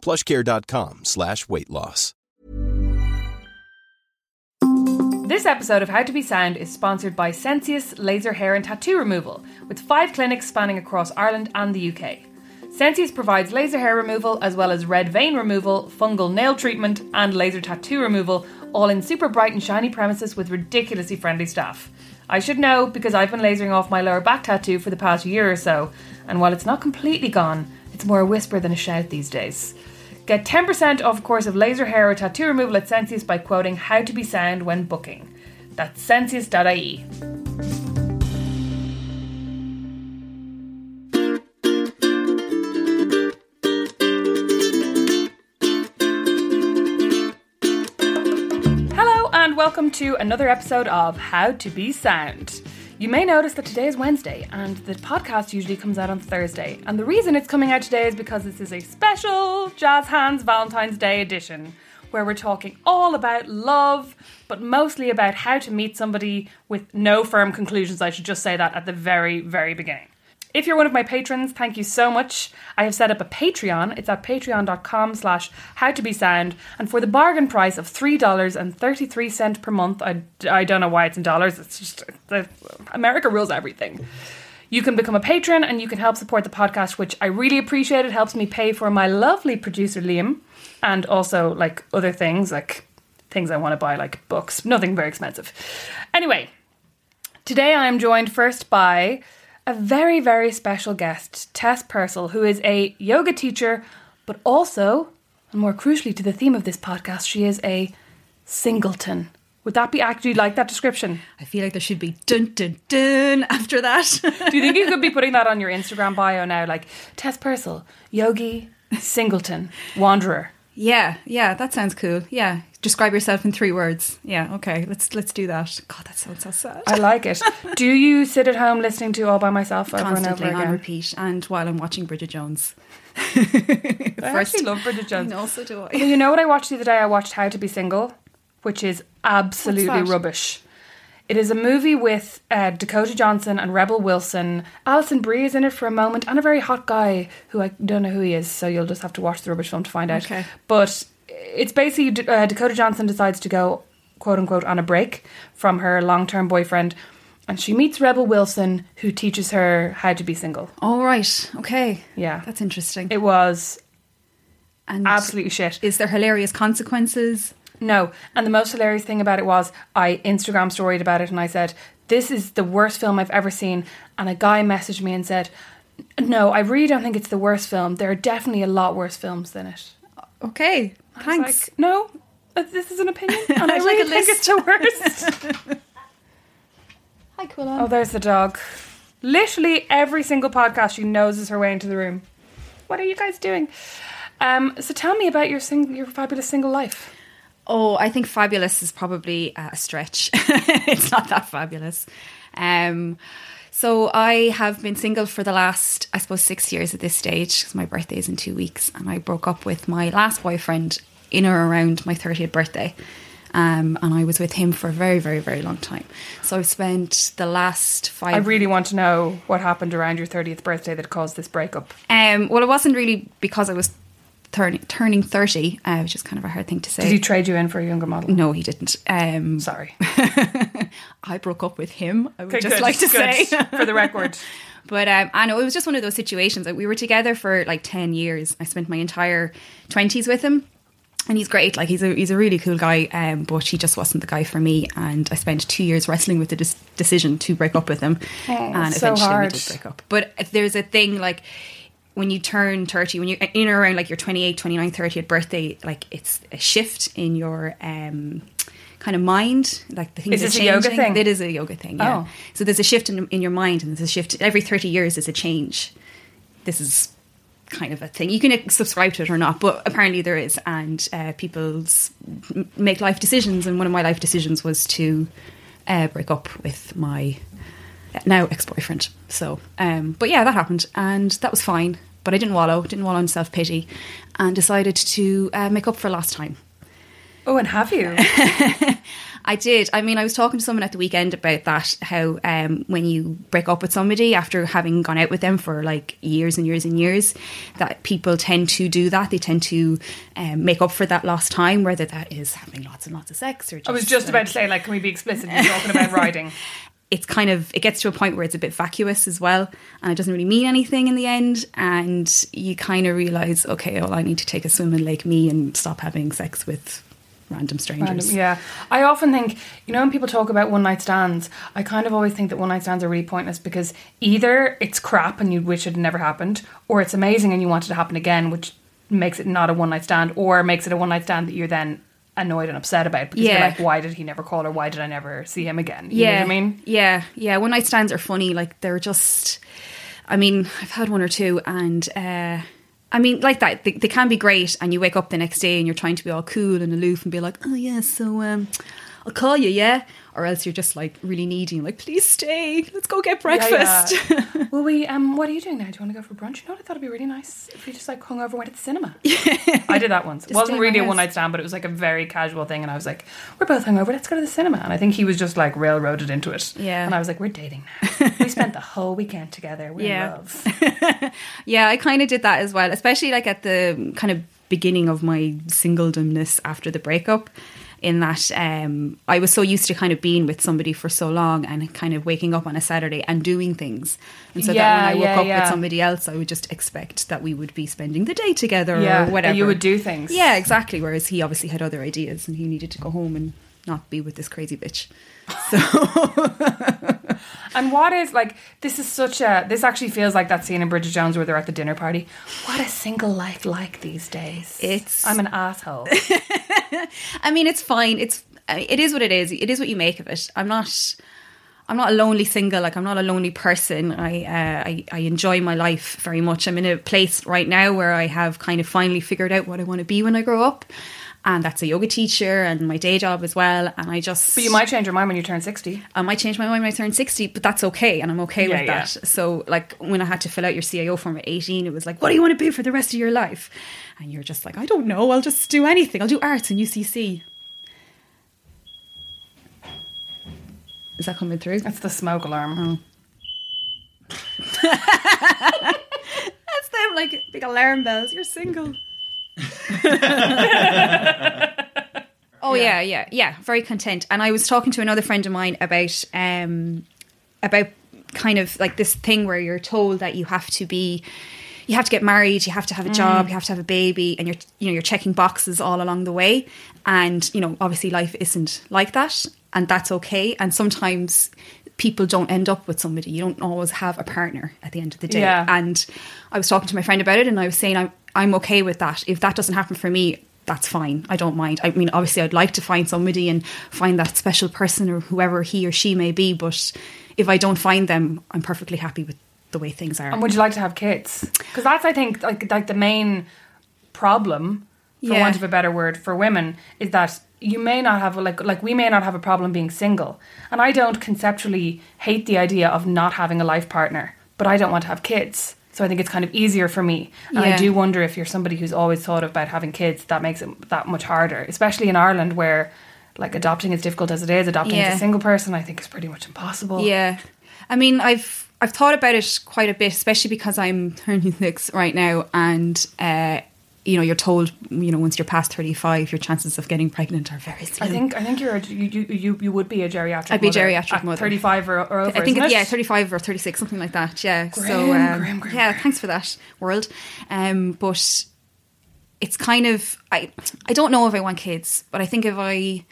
plushcare.com slash weight loss. This episode of How to Be Sound is sponsored by Sensius Laser Hair and Tattoo Removal, with five clinics spanning across Ireland and the UK. Sensius provides laser hair removal as well as red vein removal, fungal nail treatment, and laser tattoo removal, all in super bright and shiny premises with ridiculously friendly staff. I should know because I've been lasering off my lower back tattoo for the past year or so, and while it's not completely gone, it's more a whisper than a shout these days. Get 10% off a course of laser hair or tattoo removal at Sensius by quoting how to be sound when booking. That's sensius.ie. Hello and welcome to another episode of How to Be Sound. You may notice that today is Wednesday and the podcast usually comes out on Thursday. And the reason it's coming out today is because this is a special Jazz Hands Valentine's Day edition where we're talking all about love, but mostly about how to meet somebody with no firm conclusions. I should just say that at the very, very beginning. If you're one of my patrons, thank you so much. I have set up a Patreon. It's at patreon.com slash how to be sound. And for the bargain price of $3.33 per month, I, I don't know why it's in dollars. It's just, America rules everything. You can become a patron and you can help support the podcast, which I really appreciate. It helps me pay for my lovely producer, Liam, and also like other things, like things I want to buy, like books. Nothing very expensive. Anyway, today I am joined first by a very, very special guest, Tess Purcell, who is a yoga teacher, but also, and more crucially to the theme of this podcast, she is a singleton. Would that be accurate? Do you like that description? I feel like there should be dun dun dun after that. Do you think you could be putting that on your Instagram bio now? Like Tess Purcell, yogi, singleton, wanderer. yeah, yeah, that sounds cool. Yeah, describe yourself in three words. Yeah, okay, let's let's do that. God, that sounds so sad. I like it. Do you sit at home listening to All by Myself over and Constantly over on repeat, and while I'm watching Bridget Jones. I actually love Bridget Jones. And also do Well, I. you know what I watched the other day? I watched How to Be Single, which is absolutely rubbish. It is a movie with uh, Dakota Johnson and Rebel Wilson. Alison Brie is in it for a moment, and a very hot guy who I don't know who he is. So you'll just have to watch the rubbish film to find out. Okay. But it's basically uh, Dakota Johnson decides to go quote unquote on a break from her long term boyfriend, and she meets Rebel Wilson, who teaches her how to be single. All right, okay. Yeah. That's interesting. It was and absolutely shit. Is there hilarious consequences? No, and the most hilarious thing about it was I Instagram storied about it and I said, This is the worst film I've ever seen. And a guy messaged me and said, No, I really don't think it's the worst film. There are definitely a lot worse films than it. Okay, thanks. like, no, uh, this is an opinion. And I I'd like really a think it's the worst. Hi, cool. oh, there's the dog. Literally every single podcast she noses her way into the room. What are you guys doing? Um, so tell me about your sing- your fabulous single life. Oh, I think fabulous is probably uh, a stretch. it's not that fabulous. Um, so I have been single for the last, I suppose, six years at this stage because my birthday is in two weeks, and I broke up with my last boyfriend in or around my thirtieth birthday. Um, and I was with him for a very, very, very long time. So I've spent the last five. I really want to know what happened around your 30th birthday that caused this breakup. um, well, it wasn't really because I was turning turning thirty, uh, which is kind of a hard thing to say. Did he trade you in for a younger model? no, he didn't. Um, Sorry. I broke up with him. I would Okay, just good, like to say. for the record. But um, I know it was just one of those situations. Like we were together for like ten years. I spent my entire twenties with him, and he's great. Like he's a he's a really cool guy. Um, but he just wasn't the guy for me. And I spent two years wrestling with the dis- decision to break up with him, and so eventually hard. we did break up. But there's a thing like when you turn 30 when you're in or around like your 28 29 30th birthday like it's a shift in your um kind of mind like the things Is this a yoga thing? it is a yoga thing yeah Oh. so there's a shift in, in your mind and there's a shift every 30 years is a change this is kind of a thing. You can subscribe to it or not, but apparently there is, and uh, people's m- make life decisions. And one of my life decisions was to uh, break up with my now ex boyfriend. So, um, but yeah, that happened, and that was fine. But I didn't wallow, didn't wallow in self pity, and decided to uh, make up for last time. Oh, and have you? I did. I mean, I was talking to someone at the weekend about that. How um, when you break up with somebody after having gone out with them for like years and years and years, that people tend to do that. They tend to um, make up for that lost time, whether that is having lots and lots of sex or. Just, I was just like, about to say, like, can we be explicit? You're talking about riding. it's kind of it gets to a point where it's a bit vacuous as well and it doesn't really mean anything in the end and you kind of realize okay well i need to take a swim in lake me and stop having sex with random strangers Random, yeah. I often think, you know, when people talk about one night stands, I kind of always think that one night stands are really pointless because either it's crap and you wish it had never happened, or it's amazing and you want it to happen again, which makes it not a one night stand, or makes it a one night stand that you're then annoyed and upset about because Yeah. you're like, why did he never call or why did I never see him again? You yeah know what I mean? yeah yeah one night stands are funny like they're just i mean i've had one or two and uh I mean, like that, they, they can be great, and you wake up the next day and you're trying to be all cool and aloof and be like, "Oh yeah, so um, I'll call you, yeah," or else you're just like really needy and like, "Please stay, let's go get breakfast." Yeah, yeah. well, we um, what are you doing now? Do you want to go for brunch? You know what I thought it'd be really nice if we just like hung over, and went to the cinema. I did that once. It wasn't really a one night stand, but it was like a very casual thing. And I was like, we're both hungover. Let's go to the cinema. And I think he was just like railroaded into it. Yeah. And I was like, we're dating now. we spent the whole weekend together. We're Yeah. in love. Yeah, I kind of did that as well, especially like at the kind of beginning of my singledomness after the breakup. In that, um, I was so used to kind of being with somebody for so long and kind of waking up on a Saturday and doing things. And so Yeah, that when I woke yeah, up yeah. with somebody else, I would just expect that we would be spending the day together Yeah, or whatever. you would do things. Yeah, exactly. Whereas he obviously had other ideas and he needed to go home and not be with this crazy bitch. So And what is like, this is such a, this actually feels like that scene in Bridget Jones where they're at the dinner party. What is single life like these days? It's- I'm an asshole. I mean, it's fine. It's it is what it is. It is what you make of it. I'm not. I'm not a lonely single. Like I'm not a lonely person. I, uh, I I enjoy my life very much. I'm in a place right now where I have kind of finally figured out what I want to be when I grow up, and that's a yoga teacher and my day job as well. And I just but you might change your mind when you turn 60. I might change my mind when I turn 60, but that's okay. And I'm okay Yeah, with yeah. that. So, like, when I had to fill out your CAO form at 18, it was like, what do you want to be for the rest of your life? And you're just like, I don't know. I'll just do anything. I'll do arts and UCC. Is that coming through? That's the smoke alarm. Oh. That's them, like big alarm bells. You're single. Oh yeah. yeah, yeah, Very content. And I was talking to another friend of mine about um about kind of like this thing where you're told that you have to be you have to get married, you have to have a job, you have to have a baby, and you're you know you're checking boxes all along the way. And you know, obviously, life isn't like that, and that's okay. And sometimes people don't end up with somebody. You don't always have a partner at the end of the day. Yeah. And I was talking to my friend about it, and I was saying I'm I'm okay with that. If that doesn't happen for me, that's fine. I don't mind. I mean, obviously, I'd like to find somebody and find that special person or whoever he or she may be. But if I don't find them, I'm perfectly happy with the way things are. And would you like to have kids? Because that's, I think, like like the main problem, for Yeah. want of a better word, for women is that you may not have like like we may not have a problem being single, and I don't conceptually hate the idea of not having a life partner, but I don't want to have kids. So I think it's kind of easier for me, and I do wonder if you're somebody who's always thought about having kids, that makes it that much harder, especially in Ireland where. Like adopting is difficult as it is. Adopting as a single person, I think, is pretty much impossible. Yeah, I mean, I've I've thought about it quite a bit, especially because I'm turning six right now, and uh, you know, you're told, you know, once you're past thirty five, your chances of getting pregnant are very slim. I think I think you're a, you, you you would be a geriatric. I'd be a mother geriatric at mother. Thirty five or, or over. I think it? yeah, thirty five or thirty six, something like that. Yeah. so um, grim, grim, yeah, thanks for that, world. Um, but it's kind of I I don't know if I want kids, but I think if I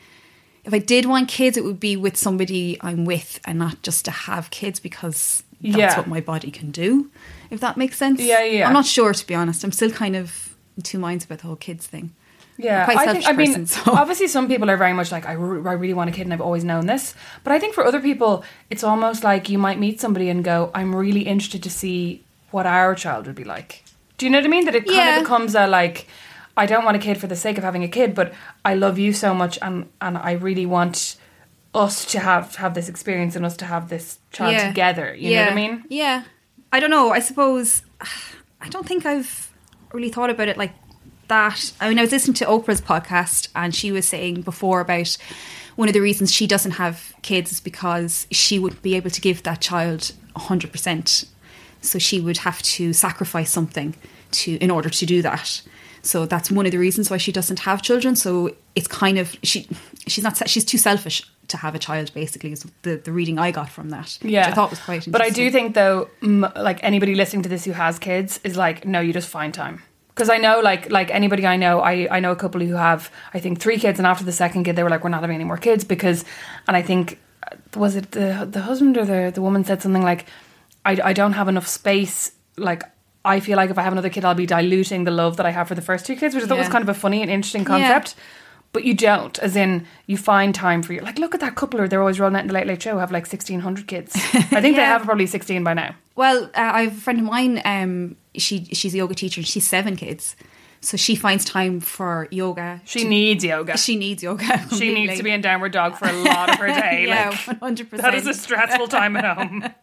if I did want kids, it would be with somebody I'm with and not just to have kids because that's Yeah. what my body can do. If that makes sense. Yeah, yeah. I'm not sure to be honest. I'm still kind of two minds about the whole kids thing. Yeah, quite I think. I mean, so- obviously, some people are very much like, I, re- I really want a kid, and I've always known this. But I think for other people, it's almost like you might meet somebody and go, I'm really interested to see what our child would be like. Do you know what I mean? That it kind Yeah. of becomes a like, I don't want a kid for the sake of having a kid, but I love you so much, and and I really want us to have have this experience and us to have this child Yeah. together. You know what I mean? Yeah. I don't know. I suppose I don't think I've really thought about it like that. I mean, I was listening to Oprah's podcast, and she was saying before about one of the reasons she doesn't have kids is because she wouldn't be able to give that child hundred percent. So she would have to sacrifice something to in order to do that. So that's one of the reasons why she doesn't have children. So it's kind of she she's not she's too selfish to have a child. Basically, is the the reading I got from that. which I thought was quite. But I do think though, m- like anybody listening to this who has kids is like, no, you just find time. Because I know, like, like anybody I know, I, I know a couple who have, I think, three kids, and after the second kid, they were like, we're not having any more kids because, and I think, uh, was it the the husband or the the woman said something like, I, I don't have enough space. Like, I feel like if I have another kid, I'll be diluting the love that I have for the first two kids, which I thought was kind of a funny and interesting concept. But you don't, as in you find time for you. Like, look at that couple, or they're always rolling out in the Late Late Show, have like sixteen hundred kids. I think they have probably sixteen by now. Well, uh, I have a friend of mine. Um, she she's a yoga teacher. and She's seven kids, so she finds time for yoga. She needs yoga. She needs yoga. She needs to be in downward dog for a lot of her day. yeah, one hundred that is a stressful time at home.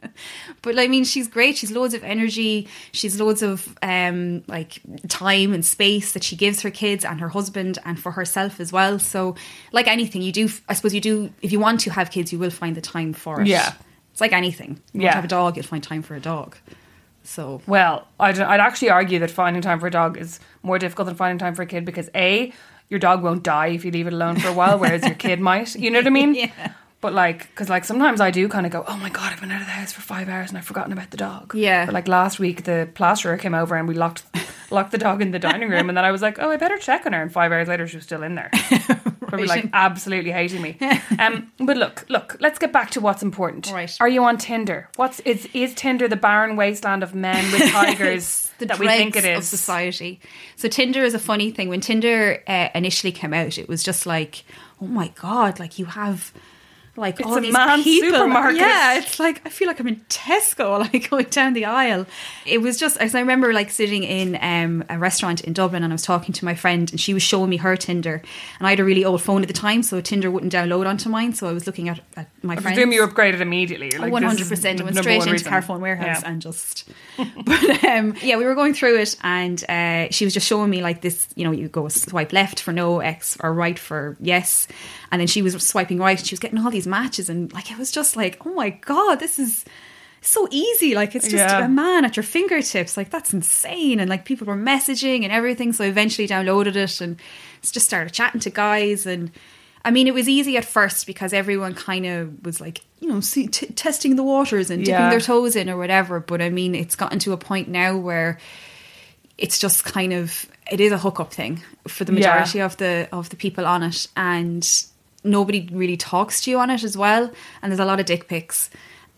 But I mean, she's great. She's loads of energy. She's loads of um, like time and space that she gives her kids and her husband and for herself as well. So, like anything, you do. I suppose you do. If you want to have kids, you will find the time for it. Yeah. it's like anything. You Yeah. want to have a dog, you'll find time for a dog. So Well, I'd, I'd actually argue that finding time for a dog is more difficult than finding time for a kid because A, your dog won't die if you leave it alone for a while, whereas your kid might. You know what I mean? Yeah. But like, because like sometimes I do kind of go, oh my god, I've been out of the house for five hours and I've forgotten about the dog. Yeah. Or like last week, the plasterer came over and we locked locked the dog in the dining room, and then I was like, oh, I better check on her. And five hours later, she was still in there, probably like absolutely hating me. Um, but look, look, let's get back to what's important. Right. Are you on Tinder? What's is is Tinder the barren wasteland of men with tigers that we think it is of society. So Tinder is a funny thing. When Tinder uh, initially came out, it was just like, oh my god, like you have like It's all a these man's people. supermarket. Yeah, it's like I feel like I'm in Tesco, like going down the aisle. It was just as I remember like sitting in um, a restaurant in Dublin and I was talking to my friend and she was showing me her Tinder and I had a really old phone at the time, so Tinder wouldn't download onto mine. So I was looking at, at my I friends. presume you upgraded immediately. Like, one hundred percent. went straight into reason. Carphone Warehouse Yeah. and just. but um, yeah, we were going through it, and uh, she was just showing me like this. You know, you go swipe left for no, X or right for yes, and then she was swiping right. and She was getting all these matches, and like it was just like, oh my god, this is. So easy, like it's just Yeah. a man at your fingertips. Like that's insane, and like people were messaging and everything. So I eventually downloaded it and just started chatting to guys. And I mean, it was easy at first because everyone kind of was like, you know, see, t- testing the waters and dipping Yeah. their toes in or whatever. But I mean, it's gotten to a point now where it's just kind of it is a hookup thing for the Yeah. majority of the of the people on it, and nobody really talks to you on it as well. And there's a lot of dick pics.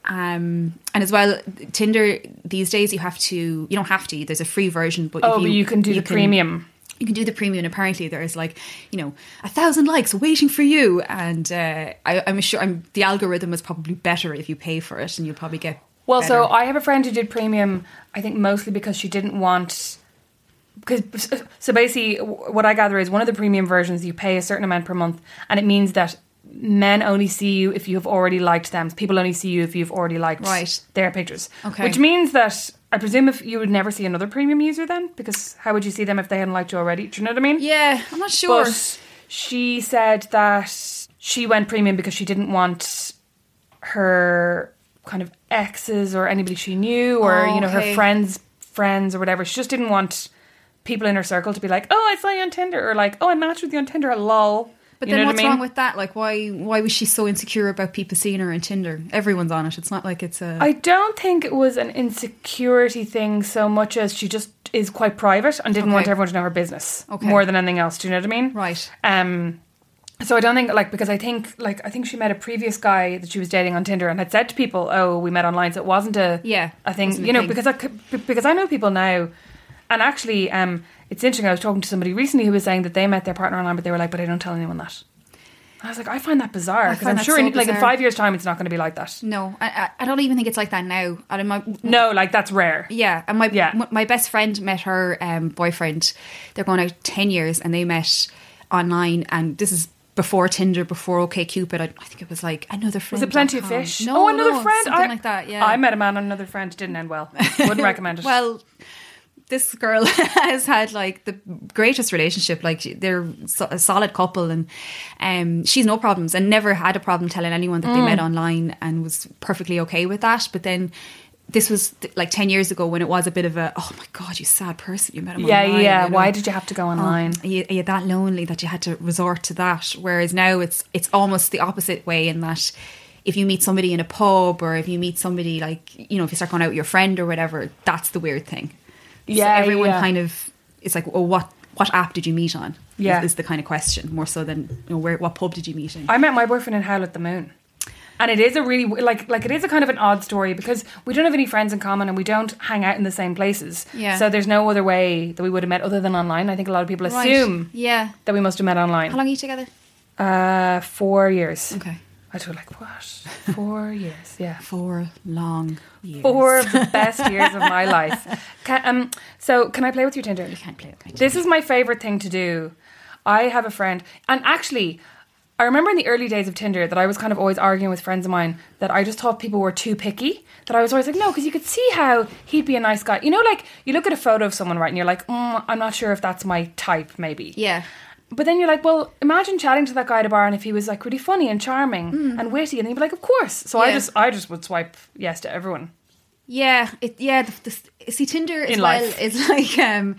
Um, and as well, Tinder these days you have to you don't have to. There's a free version, but Oh, but you can do the premium. you can do the premium. Apparently, there's like you know a thousand likes waiting for you, and uh, I, I'm sure I'm, the algorithm is probably better if you pay for it, and you'll probably get. Well, so. I have a friend who did premium. I think mostly because she didn't want. Because so basically, what I gather is one of the premium versions you pay a certain amount per month, and it means that men only see you if you have already liked them. People only see you if you've already liked Right. their pictures. Okay. Which means that I presume if you would never see another premium user then, because how would you see them if they hadn't liked you already? Do you know what I mean? yeah, I'm not sure. But she said that she went premium because she didn't want her kind of exes or anybody she knew or Oh, you know her friends friends or whatever. She just didn't want people in her circle to be like, "Oh, I saw you on Tinder," or like, "Oh, I matched with you on Tinder." Lol. But You then what's I mean? wrong with that? Like, why why was she so insecure about people seeing her on Tinder? Everyone's on it. It's not like it's a. I don't think it was an insecurity thing so much as she just is quite private and didn't Okay. want everyone to know her business Okay. more than anything else. Do you know what I mean? Right. Um. So I don't think like because I think like I think she met a previous guy that she was dating on Tinder and had said to people, "Oh, we met online." So it wasn't a Yeah, a thing, you know, thing. because I could- because I know people now, and actually, um, it's interesting. I was talking to somebody recently who was saying that they met their partner online, but they were like, "But I don't tell anyone that." I was like, I find that bizarre because I'm sure, so in, like in five years' time, it's not going to be like that. No, I, I, don't even think it's like that now. I my, No, like that's rare. Yeah, and my Yeah. my best friend met her um, boyfriend. They're going out ten years, and they met online. And this is before Tinder, before OK Cupid. I, I think it was like another friend. Was it Plenty of Fish? No, oh, another no, friend. something I, like that. Yeah, I met a man on another friend. Didn't end well. Wouldn't recommend it. Well, this girl has had like the greatest relationship. Like they're so- a solid couple, and um, she's no problems and never had a problem telling anyone that they Mm. met online and was perfectly okay with that. But then. This was like 10 years ago when it was a bit of a, oh my God, you sad person, you met him yeah, online. yeah. you know? Why did you have to go online? Are you, are you that lonely that you had to resort to that? Whereas now it's it's almost the opposite way in that if you meet somebody in a pub or if you meet somebody like you know if you start going out with your friend or whatever, that's the weird thing. Yeah, so everyone yeah. kind of it's like, well, what what app did you meet on? Yeah. is, is the kind of question more so than you know where what pub did you meet in? I met my boyfriend in Howl at the Moon. And it is a really like like it is a kind of an odd story because we don't have any friends in common and we don't hang out in the same places. Yeah. So there's no other way that we would have met other than online. I think a lot of people Right. assume yeah. that we must have met online. How long are you together? Uh, four years. Okay, I was like, what? Four years? Yeah. four long years. Four of the best years of my life. Can, um, so can I play with your Tinder? You can't play it. Can't you? This is my favorite thing to do. I have a friend, and actually, I remember in the early days of Tinder that I was kind of always arguing with friends of mine that I just thought people were too picky. That I was always like, no, because you could see how he'd be a nice guy. You know, like you look at a photo of someone, right, and you're like, mm, I'm not sure if that's my type, maybe. Yeah. But then you're like, well, imagine chatting to that guy at a bar, and if he was like really funny and charming and witty, and you'd be like, of course. So I Hmm. Just, I just would swipe yes to everyone. Yeah, it, yeah. The, the, see, Tinder as In well life. is like um,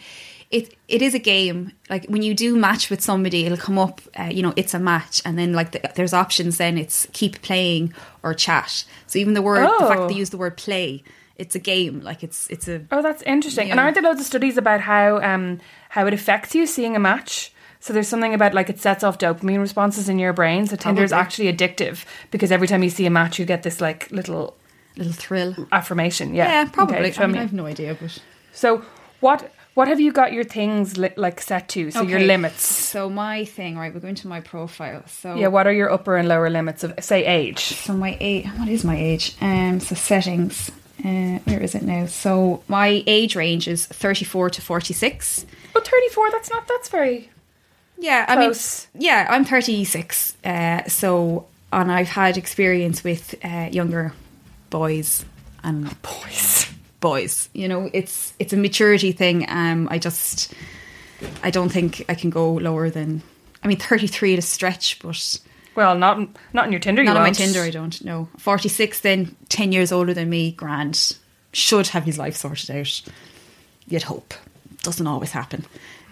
it. It is a game. Like when you do match with somebody, it'll come up. Uh, you know, it's a match, and then like the, there's options. Then it's keep playing or chat. So even the word, the fact Oh. they use the word play, it's a game. Like it's it's a Oh, that's interesting. And Yeah. aren't there loads of studies about how um how it affects you seeing a match? So there's something about like it sets off dopamine responses in your brain. So Tinder is actually addictive because every time you see a match, you get this like little little thrill. affirmation. Yeah, Yeah, probably. Okay, I, mean. I have no idea, but So what what have you got your things li- like set to? So your limits. So my thing, right? We're going to my profile. So Yeah, what are your upper and lower limits of say age? So my age, what is my age? Um, so settings. Uh, where is it now? So my age range is thirty-four to forty-six. Oh, 34, that's not that's very Yeah, I Close. mean, yeah, I'm 36. Uh, so, and I've had experience with uh, younger boys and boys. boys. You know, it's it's a maturity thing. Um, I just, I don't think I can go lower than. I mean, 33 to stretch, but Well, not not in your Tinder. not you on my won't. Tinder. I don't know. 46, then 10 years older than me. Grand should have his life sorted out. You'd hope. Doesn't always happen.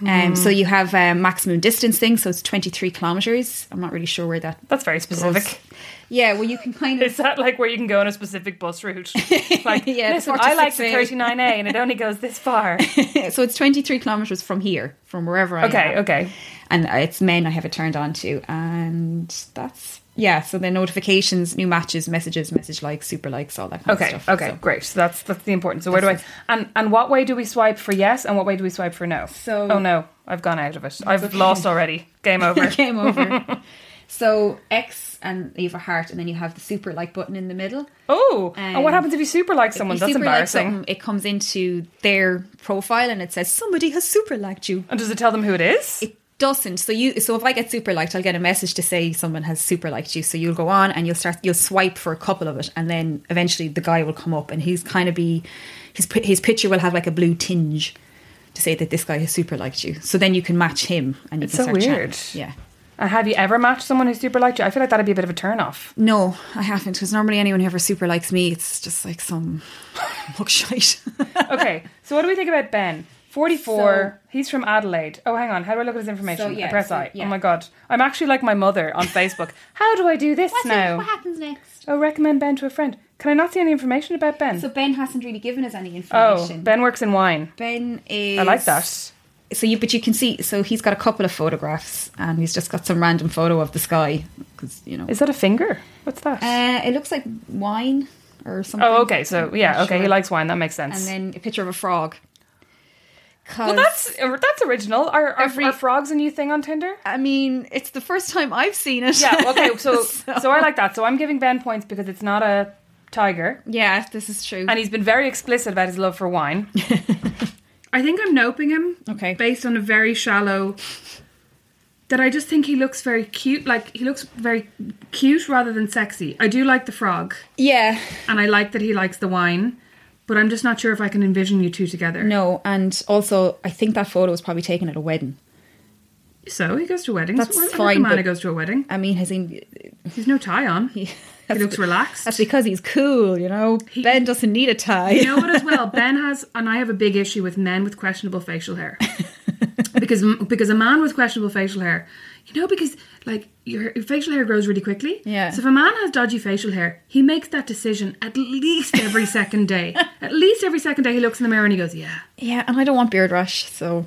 Um, so you have um, maximum distance thing. So it's 23 kilometers. I'm not really sure where that That's very goes. specific. Yeah, well, you can kind of Is that like where you can go on a specific bus route? Like, Yeah, listen, I like the 39A and it only goes this far. so it's 23 kilometers from here, from wherever I Okay, am. Okay, okay. And it's men I have it turned on to. And that's, yeah, so the notifications, new matches, messages, message likes, super likes, all that kind Okay, of stuff. okay, So- great. So that's that's the important. So where do I and and what way do we swipe for yes and what way do we swipe for no? So- oh no, I've gone out of it. I've lost already. Game over. Game over. so X and you have a heart, and then you have the super like button in the middle. Oh, and what Um, happens if you super like someone? You That's like embarrassing. something, it comes into their profile and it says somebody has super liked you. and does it tell them who it is? It doesn't. So you so if I get super liked, I'll get a message to say someone has super liked you. So you'll go on and you'll start you'll swipe for a couple of it, and then eventually the guy will come up and he's kind of be his his picture will have like a blue tinge to say that this guy has super liked you. So then you can match him and you It's can so start chatting. weird. Yeah. and have you ever matched someone who super liked you? I feel like that'd be a bit of a turn off. No, I haven't because normally anyone who ever super likes me, it's just like some mugshite. Okay, so what do we think about Ben? 44. So- he's from Adelaide. Oh, hang on. How do I look at his information? So, yeah, I press so, I. yeah. Oh my god. I'm actually like my mother on Facebook. How do I do this now? What happens next? Oh, recommend Ben to a friend. Can I not see any information about Ben? So Ben hasn't really given us any information. oh. Ben works in wine. Ben is. I like that. So you, but you can see. So he's got a couple of photographs, and he's just got some random photo of the sky because you know. Is that a finger? What's that? Uh, it looks like wine or something. oh, okay. So, yeah, okay. He likes wine. That makes sense. And then a picture of a frog. 'Cause, Well, that's uh, that's original. Are, are, Every- are frogs a new thing on Tinder? I mean, it's the first time I've seen it. Yeah. Okay. So so I like that. So I'm giving Ben points because it's not a tiger, yeah, this is true. and he's been very explicit about his love for wine. I think I'm noping him. Okay. Based on a very shallow. That I just think he looks very cute. Like he looks very cute rather than sexy. I do like the frog, yeah, and I like that he likes the wine. But I'm just not sure if I can envision you two together. no, and also I think that photo was probably taken at a wedding. So he goes to weddings. That's Well, fine, a man goes to a wedding. I mean, has he? He's no tie on. He, looks relaxed. That's because he's cool, you know. He- ben doesn't need a tie. You know what? As well, Ben has, and I have a big issue with men with questionable facial hair, because because a man with questionable facial hair, you know, because like your, your facial hair grows really quickly. Yeah. So if a man has dodgy facial hair, he makes that decision at least every second day. At least every second day, he looks in the mirror and he goes, "Yeah, yeah, and I don't want beard rush, so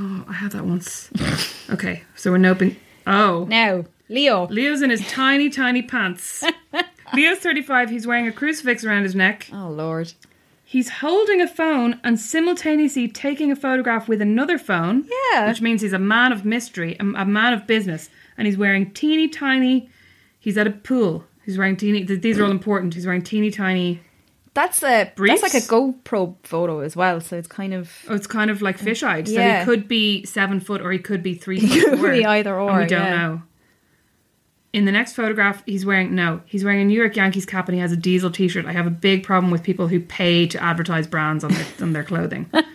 oh, I had that once." okay, so we're noping. Oh, now Leo. Leo's in his tiny, tiny pants. Leo's thirty-five. He's wearing a crucifix around his neck. Oh Lord. He's holding a phone and simultaneously taking a photograph with another phone. Yeah. Which means he's a man of mystery, a, a man of business. And he's wearing teeny tiny. He's at a pool. He's wearing teeny. These are all important. He's wearing teeny tiny. That's a Briefs? that's like a GoPro photo as well, so it's kind of Oh, it's kind of like uh, fish eyed. So Yeah. he could be seven foot or he could be three He could four. be either or, we don't yeah. know. In the next photograph, he's wearing no. He's wearing a New York Yankees cap and he has a Diesel T-shirt. I have a big problem with people who pay to advertise brands on their, on their clothing,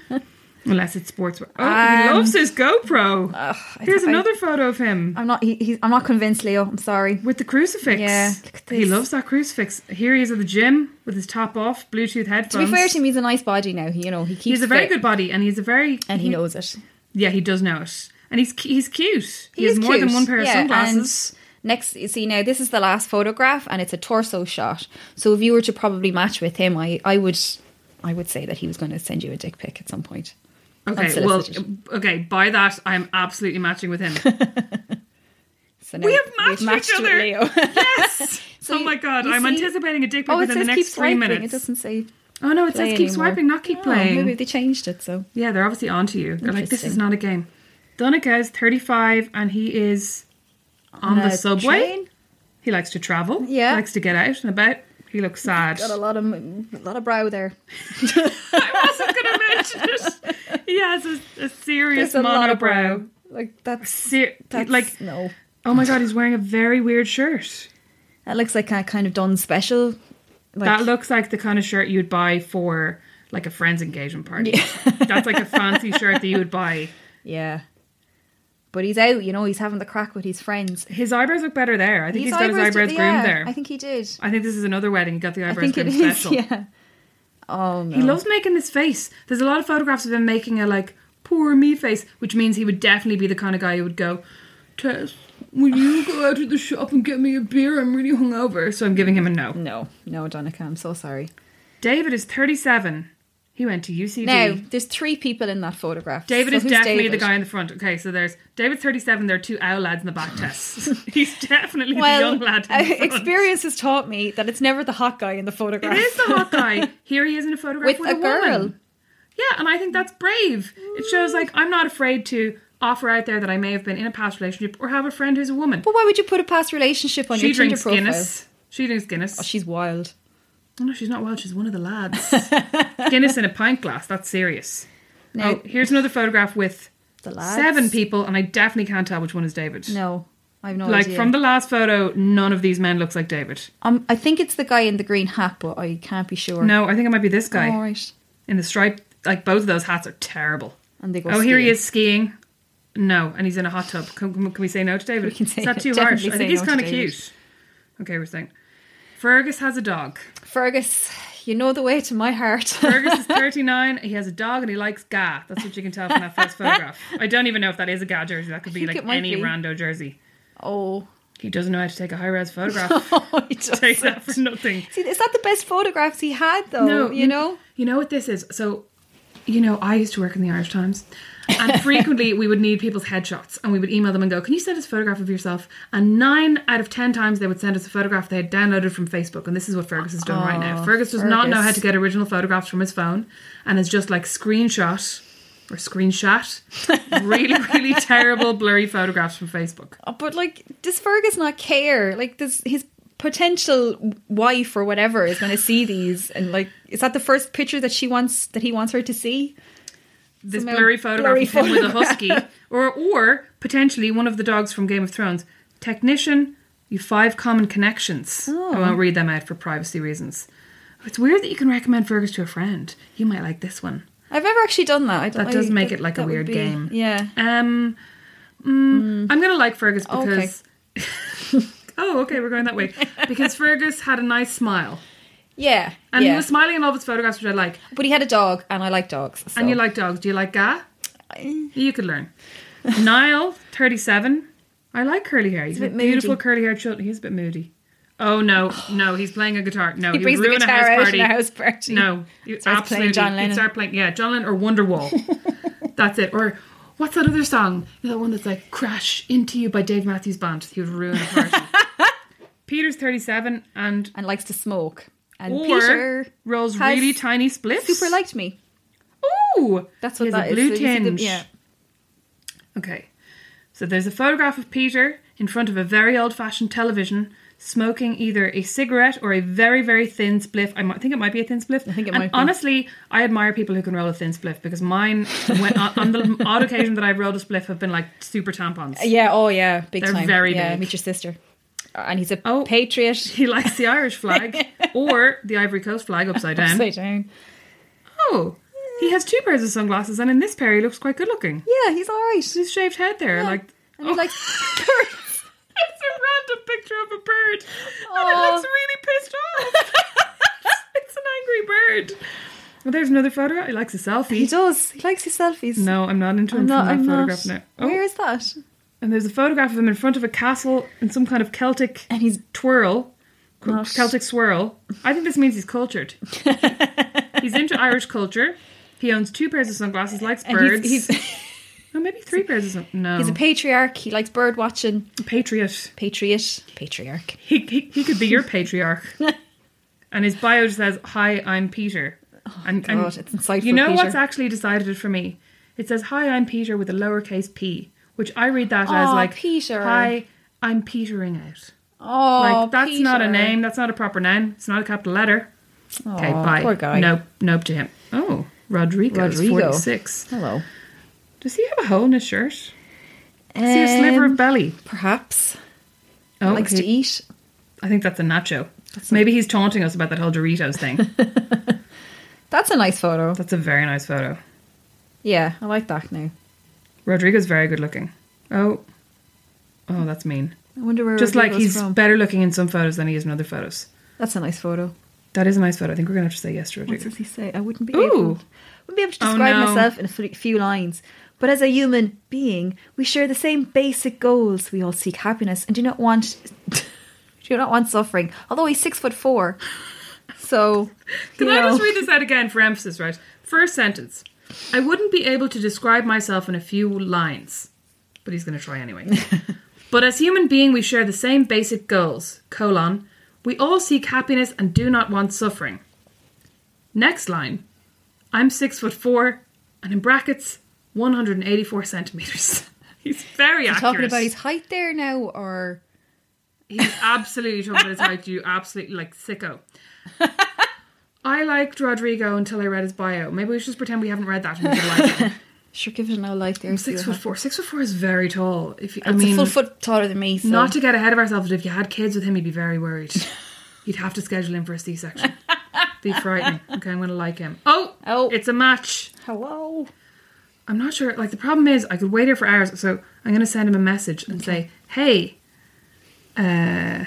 unless it's sportswear. Oh, he Um, loves his GoPro. I Here's don't- I- another photo of him I'm not. He, he's, I'm not convinced, Leo. I'm sorry. with the crucifix. Yeah, look at he this. loves that crucifix. Here he is at the gym with his top off, Bluetooth headphones. To be fair to him, he's a nice body now. He, you know, he keeps. he has a very fit, good body, and he's a very and he knows it. Yeah, he does know it, and he's he's cute. He, has more than one pair of sunglasses. And next, you see now, this is the last photograph, and it's a torso shot. So if you were to probably match with him, I, I would, I would say that he was going to send you a dick pic at some point. Okay, well, okay. By that, I'm absolutely matching with him. So we have matched, matched each other. Leo. Yes. Oh so oh you- my god, I'm see- anticipating a dick pic oh, within the keep next three swiping. minutes. It doesn't say. oh no, it says keep anymore. swiping, not keep Oh, playing. maybe they changed it. So Yeah, they're obviously onto you. They're like, this is not a game. Donica is 35 and he is on, the subway. train? He likes to travel. Yeah. likes to get out and about. He looks sad. got a lot of a lot of brow there. I wasn't going to mention it. He has a, a serious There's a lot of monobrow. brow. Like that's, Ser- that's like, no. oh my god, he's wearing a very weird shirt. That looks like a kind of done special. Like, that looks like the kind of shirt you'd buy for like a friend's engagement party. That's like a fancy shirt that you would buy. yeah. But he's out, you know. He's having the crack with his friends. His eyebrows look better there. I think His he's got his eyebrows did- groomed yeah, there. I think he did. I think this is another wedding. He got the eyebrows groomed is. special. Yeah. Oh no. He loves making this face. There's a lot of photographs of him making a like poor me face, which means he would definitely be the kind of guy who would go, Tess, will you go out to the shop and get me a beer? I'm really hungover. So I'm giving him a no. No, no, Donica. I'm so sorry. David is 37. He went to UCD. Now, there's three people in that photograph. David So is definitely David? the guy in the front. Okay, so there's David 37. There are two owl lads in the back Tess. He's definitely the Well, young lad. In uh, the front. experience has taught me that it's never the hot guy in the photograph. It is the hot guy. Here he is in a photograph With with, a girl. woman. Yeah, and I think that's brave. It shows like I'm not afraid to offer out there that I may have been in a past relationship or have a friend who's a woman. But why would you put a past relationship on she your Tinder drinks profile? Guinness. She drinks Guinness. Oh, she's wild. Oh no, she's not wild. She's one of the lads. Guinness in a pint glass. That's serious. Now, oh, here's another photograph with the lads. seven people, and I definitely can't tell which one is David. No, I've no like idea. from the last photo, none of these men looks like David. um, I think it's the guy in the green hat, but I can't be sure. No, I think it might be this guy All right. in the stripe. Like both of those hats are terrible. And they go. Oh, here he is skiing. No, and he's in a hot tub. Can, can, can we say no to David? We can say- is that too harsh? I think he's no kind of cute. Okay, we're saying. Fergus has a dog. Fergus, you know the way to my heart. Fergus is 39. He has a dog and he likes GAA. That's what you can tell from that first photograph. I don't even know if that is a GAA jersey. That could be like any be. rando jersey. oh, He doesn't know how to take a high res photograph. he does. take that for nothing. See, is that the best photographs he had though? No, you know. You know what this is? So, you know, I used to work in the Irish Times, and frequently we would need people's headshots, and we would email them and go, "Can you send us a photograph of yourself?" And nine out of ten times they would send us a photograph they had downloaded from Facebook, and this is what Fergus has done right now. Oh, Fergus does not know how to get original photographs from his phone, and has just like screenshot or screenshot really, really terrible blurry photographs from Facebook. Oh, But like, does Fergus not care? Like, does his potential wife or whatever is going to see these? And like, is that the first picture that she wants that he wants her to see? This Some, blurry photograph blurry of him with a husky, or or potentially one of the dogs from Game of Thrones. Technician, you five common connections. Oh. I won't read them out for privacy reasons. It's weird that you can recommend Fergus to a friend. You might like this one. I've never actually done that. That does make it like a weird be- game. Yeah. Um, mm, I'm gonna like Fergus Okay. because. oh, okay, we're going that way because Fergus had a nice smile, Yeah. and yeah. he was smiling in all of his photographs, which I like. but he had a dog, and I like dogs. so- And you like dogs? Do you like GAA? You could learn. Niall, thirty-seven. I like curly hair. He's a beautiful moody. curly haired children. He's a bit moody. Oh no, no, he's playing a guitar. No, He he, brings the ruin a guitar house out party. a house party. No, you absolutely. John he'd Lennon. start playing, yeah, John Lennon or Wonderwall. That's it. Or what's that other song? You know, that one that's like "Crash Into You" by Dave Matthews Band. He would ruin a party. Peter's thirty-seven and and likes to smoke. And or Peter rolls has really tiny spliffs. super liked me. Ooh, That's what that a is. blue So you the- tinge. yeah. Okay. So there's a photograph of Peter in front of a very old fashioned television smoking either a cigarette or a very, very thin spliff. I might, think it might be a thin spliff. I think it And might be. Honestly, I admire people who can roll a thin spliff because mine, when, on, on the odd occasion that I've rolled a spliff, have been like super tampons. Yeah, oh yeah, big They're time. very yeah, big. meet your sister. And he's a Oh. patriot. He likes the Irish flag or the Ivory Coast flag upside down. Upside down. Oh, he has two pairs of sunglasses, and in this pair, he looks quite good looking. Yeah, he's all right. His shaved head there, like. And he oh. likes birds. It's a random picture of a bird. And it looks really pissed off. it's an angry bird. Well, there's another photo. He likes a selfie. He does. He likes his selfies. No, I'm not into him I'm not. from that I'm photograph not. now. Oh, Where is that? And there's a photograph of him in front of a castle in some kind of Celtic And he's twirl. Not- Celtic swirl. I think this means he's cultured. he's into Irish culture. He owns two pairs of sunglasses, likes and birds. he's he's, oh, maybe three pairs of No. he's a patriarch. He likes bird watching. patriot. Patriot. Patriarch. He, he, he could be your patriarch. and his bio just says, Hi, I'm Peter. Oh, and, Oh, God, it's insightful, You know Peter. what's actually decided it for me? It says, Hi, I'm Peter with a lowercase p, which I read that as like, Peter. Hi, I'm petering out. Oh, like, that's not a name. That's not a proper noun. It's not a capital letter. Okay, bye. Poor guy. Nope, nope to him. Oh, Rodrigo, Rodrigo. 46. Hello. Does he have a hole in his shirt? See a sliver Um, of belly. Perhaps. Oh, likes he- to eat. I think that's a nacho. Maybe he's taunting us about that whole Doritos thing. That's a nice photo. That's a very nice photo. Yeah, I like that now. Rodrigo's very good looking. Oh, oh, that's mean. I wonder where Just like he's from. better looking in some photos than he is in other photos. That's a nice photo. That is a nice photo. I think we're gonna have to say yes to What does he say? I wouldn't be Ooh. able. Wouldn't be able to Oh, describe no. myself in a few lines. But as a human being, we share the same basic goals. We all seek happiness and do not want do not want suffering. Although he's six foot four, so Can you I just read this out again for emphasis? Right. First sentence. I wouldn't be able to describe myself in a few lines, but he's gonna try anyway. but as human being, we share the same basic goals. Colon. We all seek happiness and do not want suffering. Next line. I'm six foot four, and in brackets, 184 centimeters. He's very accurate. talking about his height there now, or He's absolutely talking about his height. You absolutely like sicko. I liked Rodrigo until I read his bio. Maybe we should just pretend we haven't read that and we like him. sure, give it no light there. see Six foot four. Six foot four is very tall. If you, I It's mean, a full foot taller than me. So. not to get ahead of ourselves, but if you had kids with him, you'd be very worried. You'd have to schedule him for a C-section. Be frightening. Okay, I'm going to like him. Oh, Oh. it's a match. hello. I'm not sure. Like the problem is, I could wait here for hours. So I'm going to send him a message and say, "Hey, uh,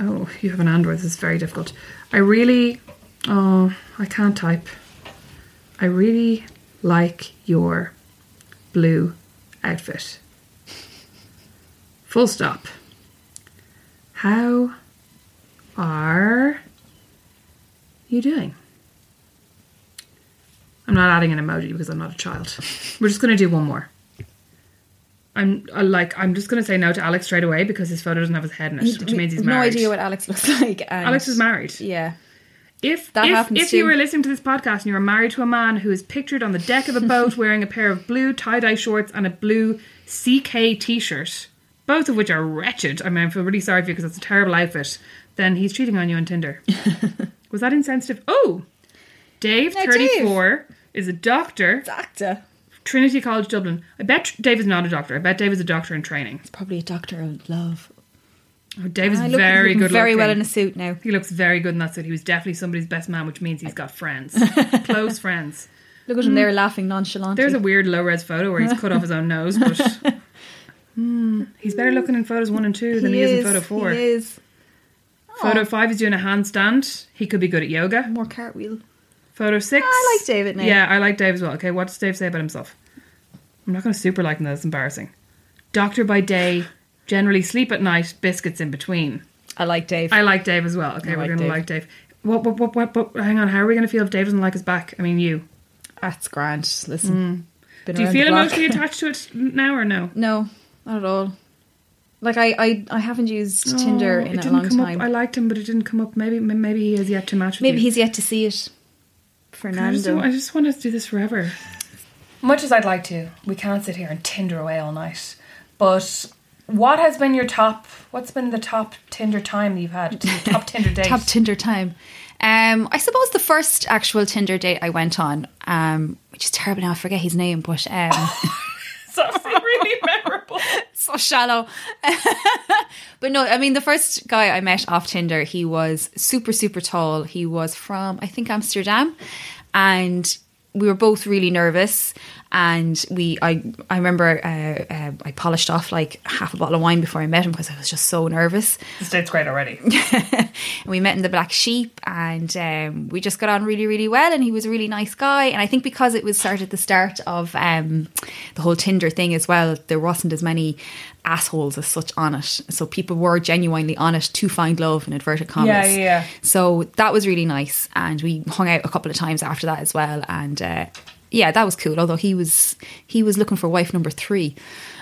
oh, you have an Android. This is very difficult. I really, oh, I can't type. I really like your blue outfit. Full stop. How are you doing?" I'm not adding an emoji because I'm not a child. We're just going to do one more. I'm I like I'm just going to say no to Alex straight away because his photo doesn't have his head in it, which means he's no married. idea what Alex looks like. Alex is married. Yeah. If That if, happens if you were listening to this podcast and you were married to a man who is pictured on the deck of a boat wearing a pair of blue tie dye shorts and a blue CK t shirt, both of which are wretched. I mean, I feel really sorry for you because it's a terrible outfit. Then he's cheating on you on Tinder. Was that insensitive? Oh, Dave, Now, Dave. thirty four, is a doctor, Doctor. Trinity College Dublin. I bet Dave is not a doctor. I bet Dave is a doctor in training. He's probably a doctor of love. Oh, Dave is look- very looking good. Very well in a suit now. He looks very good in that suit. He was definitely somebody's best man, which means he's got friends, close friends. Look at him there laughing nonchalantly. There's a weird low res photo where he's cut off his own nose, but Hmm, he's better looking in photos one and two than he, is, in photo four. He is. Photo five, he's doing a handstand. He could be good at yoga. More cartwheel. Photo six, I like David now. Yeah, I like Dave as well. Okay, what does Dave say about himself? I'm not going to super like him. That's embarrassing. Doctor by day, generally sleep at night, biscuits in between. I like Dave. I like Dave as well. Okay, I we're like going to Dave. like Dave. What, what, what, what, what, hang on, how are we going to feel if Dave doesn't like us back? I mean, you. That's grand. Listen. been Hmm. Do you feel emotionally attached to it now or no? No, not at all. Like I, I, I haven't used Tinder Oh, in it a didn't long come time. Up. I liked him, but it didn't come up. Maybe maybe he has yet to match with Maybe you. he's yet to see it. I just, Fernando. I just want to do this forever. Much as I'd like to, we can't sit here and Tinder away all night. But what has been your top? What's been the top Tinder time that you've had? top Tinder date? Top Tinder time. Um, I suppose the first actual Tinder date I went on, um, which is terrible now, I forget his name, but um, It's obviously really memorable. so shallow. but no, I mean, the first guy I met off Tinder, he was super, super tall. He was from, I think, Amsterdam. And we were both really nervous. And we, I, I remember uh, uh, I polished off like half a bottle of wine before I met him because I was just so nervous. This date's great already. and we met in the Black Sheep, and um, we just got on really, really well. And he was a really nice guy. And I think because it was started of the start of um, the whole Tinder thing as well, there wasn't as many assholes as such on it. So people were genuinely on it to find love in inverted commas. Yeah, yeah, yeah. So that was really nice, and we hung out a couple of times after that as well. And uh, yeah, that was cool. Although he was he was looking for wife number three,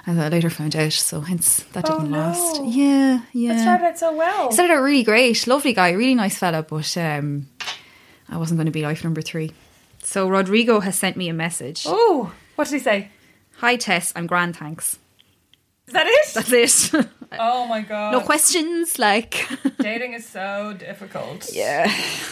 as I later found out. So hence that Oh, didn't no. last. Yeah, yeah. It started out so well. Started out really great, lovely guy, really nice fella, but um, I wasn't going to be wife number three. So Rodrigo has sent me a message. Oh, what did he say? Hi Tess, I'm grand, thanks. Is that it? That's it. oh my god. no questions, like. Dating is so difficult. yeah.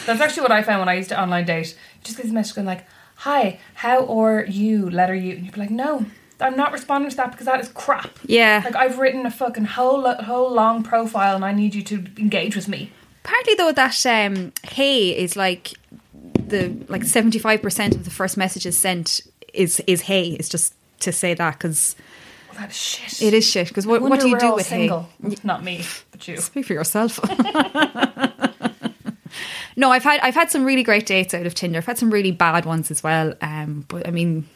That's actually what I found when I used to online date. You just get this message going like, "Hi, how are you?" Letter you, and you'd be like, "No, I'm not responding to that because that is crap." Yeah. Like I've written a fucking whole whole long profile, and I need you to engage with me. Apparently, though, that um, hey is like the like seventy five percent of the first messages sent is is hey. It's just to say that because Well, that is shit. it is shit. Because what, what do you do with single? hey? Not me, but you. Speak for yourself. no, I've had I've had some really great dates out of Tinder. I've had some really bad ones as well. Um, but I mean,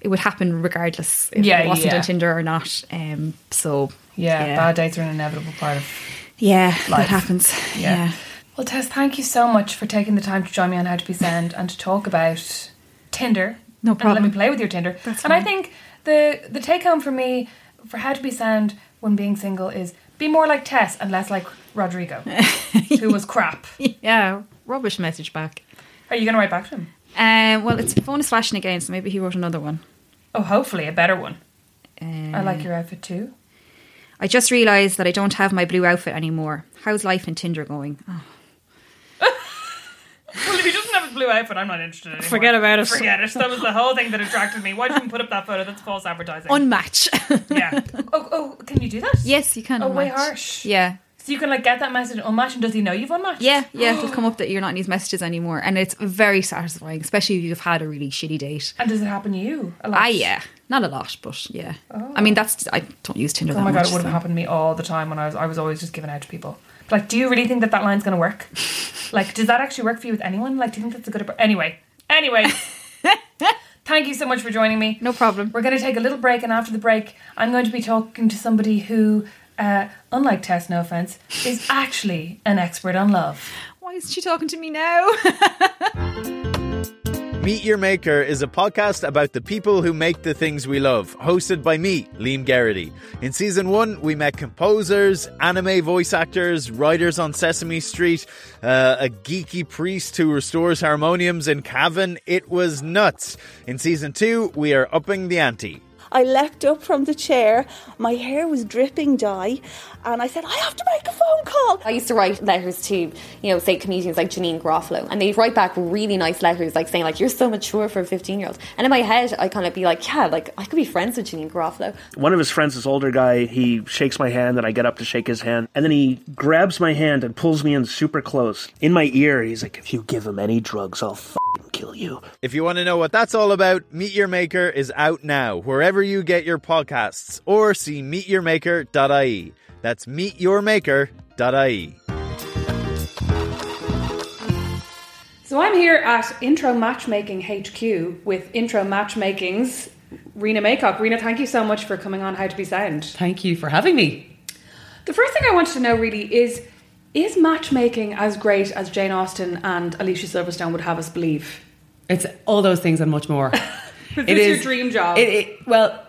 it would happen regardless if Yeah, it wasn't yeah. on Tinder or not. Um, so Yeah, bad dates are an inevitable part of. Yeah, Life. that happens. Yeah. Yeah. Well, Tess, thank you so much for taking the time to join me on How to Be Sound and to talk about Tinder. No problem. And let me play with your Tinder. That's and I think the the take home for me for How to Be Sound when being single is be more like Tess and less like Rodrigo, who was crap. Yeah, rubbish message back. Are you going to write back to him? Um, well, its phone is flashing again, so maybe he wrote another one. Oh, hopefully a better one. Um, I like your outfit too. I just realised that I don't have my blue outfit anymore. How's life in Tinder going? Oh, Well, if he doesn't have his blue outfit, I'm not interested anymore. Forget about it. Forget it. That was the whole thing that attracted me. Why did you put up that photo? That's false advertising. Unmatch. yeah. Oh, oh, can you do that? yes, you can. Oh, way unmatch. harsh. Yeah. So you can like get that message unmatched, and does he know you've unmatched? Yeah, yeah, it'll come up that you're not in these messages anymore, and it's very satisfying, especially if you've had a really shitty date. And does it happen to you? A lot? Ah, yeah, not a lot, but yeah. Oh. I mean, that's I don't use Tinder. Oh my god, much, it would have so. happened to me all the time when I was. I was always just giving out to people. Like, do you really think that that line's going to work? like, does that actually work for you with anyone? Like, do you think that's a good? Anyway, anyway. Thank you so much for joining me. No problem. We're going to take a little break, and after the break, I'm going to be talking to somebody who, uh, unlike Tess, no offense, is actually an expert on love. Why is she talking to me now? Meet Your Maker is a podcast about the people who make the things we love, hosted by me, Liam Geraghty. In season one, we met composers, anime voice actors, writers on Sesame Street, uh, a geeky priest who restores harmoniums in Cavan. It was nuts. In season two, we are upping the ante. I leapt up from the chair. My hair was dripping dye, and I said, "I have to make a phone call." I used to write letters to, you know, say comedians like Janeane Garofalo, and they'd write back really nice letters, like saying, "Like you're so mature for a 15 year old." And in my head, I kind of be like, "Yeah, like I could be friends with Janeane Garofalo." One of his friends, this older guy, he shakes my hand, and I get up to shake his hand, and then he grabs my hand and pulls me in super close. In my ear, he's like, "If you give him any drugs, I'll." F- kill you. If you want to know what that's all about, Meet Your Maker is out now, wherever you get your podcasts, or see meetyourmaker.ie. That's meetyourmaker.ie. So I'm here at Intro Matchmaking HQ with Intro Matchmaking's Rena Maycock. Rena, thank you so much for coming on How to Be Sound. Thank you for having me. The first thing I wanted to know really is is matchmaking as great as Jane Austen and Alicia Silverstone would have us believe? It's all those things and much more. is this your dream job? It, it, well,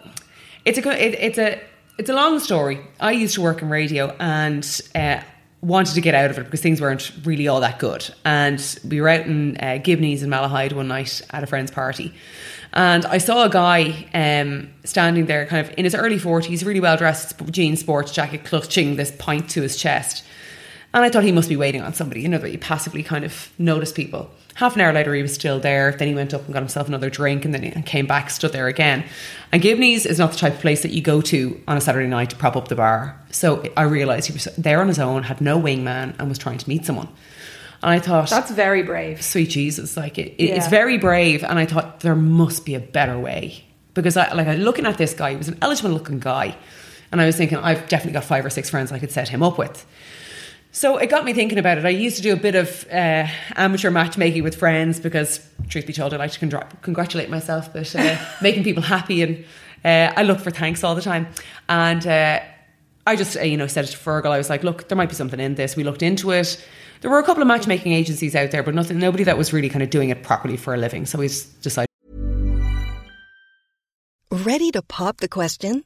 it's a good. It, it's a it's a long story. I used to work in radio and uh, wanted to get out of it because things weren't really all that good. And we were out in uh, Gibney's in Malahide one night at a friend's party. And I saw a guy um, standing there, kind of in his early 40s, really well dressed, jeans, sports jacket, clutching this pint to his chest. And I thought he must be waiting on somebody, you know, that you passively kind of notice people. Half an hour later, he was still there. Then he went up and got himself another drink and then he came back, stood there again. And Gibney's is not the type of place that you go to on a Saturday night to prop up the bar. So I realised he was there on his own, had no wingman, and was trying to meet someone. And I thought that's very brave. Sweet Jesus, like it, it, yeah. it's very brave. And I thought there must be a better way because I like I looking at this guy. He was an eligible looking guy, and I was thinking I've definitely got five or six friends I could set him up with. So it got me thinking about it. I used to do a bit of uh, amateur matchmaking with friends because, truth be told, I like to con- congratulate myself, but uh, making people happy and uh, I look for thanks all the time. And uh, I just, uh, you know, said it to Fergal. I was like, look, there might be something in this. We looked into it. There were a couple of matchmaking agencies out there, but nothing, nobody that was really kind of doing it properly for a living. So we decided. Ready to pop the question?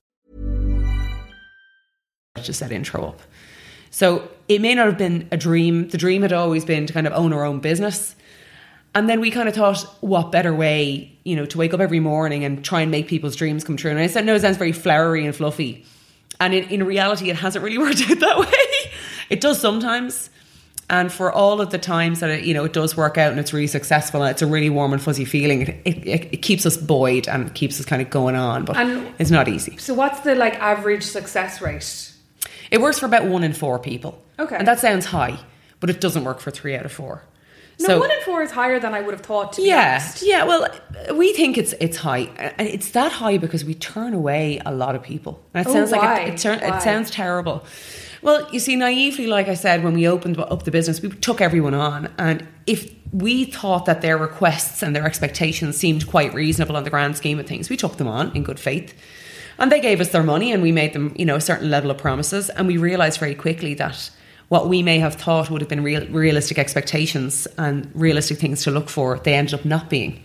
To set intro up. So it may not have been a dream. The dream had always been to kind of own our own business. And then we kind of thought, what better way, you know, to wake up every morning and try and make people's dreams come true. And I said, no, it sounds very flowery and fluffy. And in, in reality, it hasn't really worked out that way. It does sometimes. And for all of the times that it, you know it does work out and it's really successful and it's a really warm and fuzzy feeling, it, it, it keeps us buoyed and keeps us kind of going on. But and it's not easy. So, what's the like average success rate? It works for about one in four people. Okay, and that sounds high, but it doesn't work for three out of four. No, so, one in four is higher than I would have thought. To yeah, honest. yeah. Well, we think it's it's high, and it's that high because we turn away a lot of people. And it oh, sounds why? like it, it, turn, it sounds terrible. Well, you see, naively, like I said, when we opened up the business, we took everyone on. And if we thought that their requests and their expectations seemed quite reasonable on the grand scheme of things, we took them on in good faith. And they gave us their money and we made them, you know, a certain level of promises. And we realised very quickly that what we may have thought would have been real, realistic expectations and realistic things to look for, they ended up not being.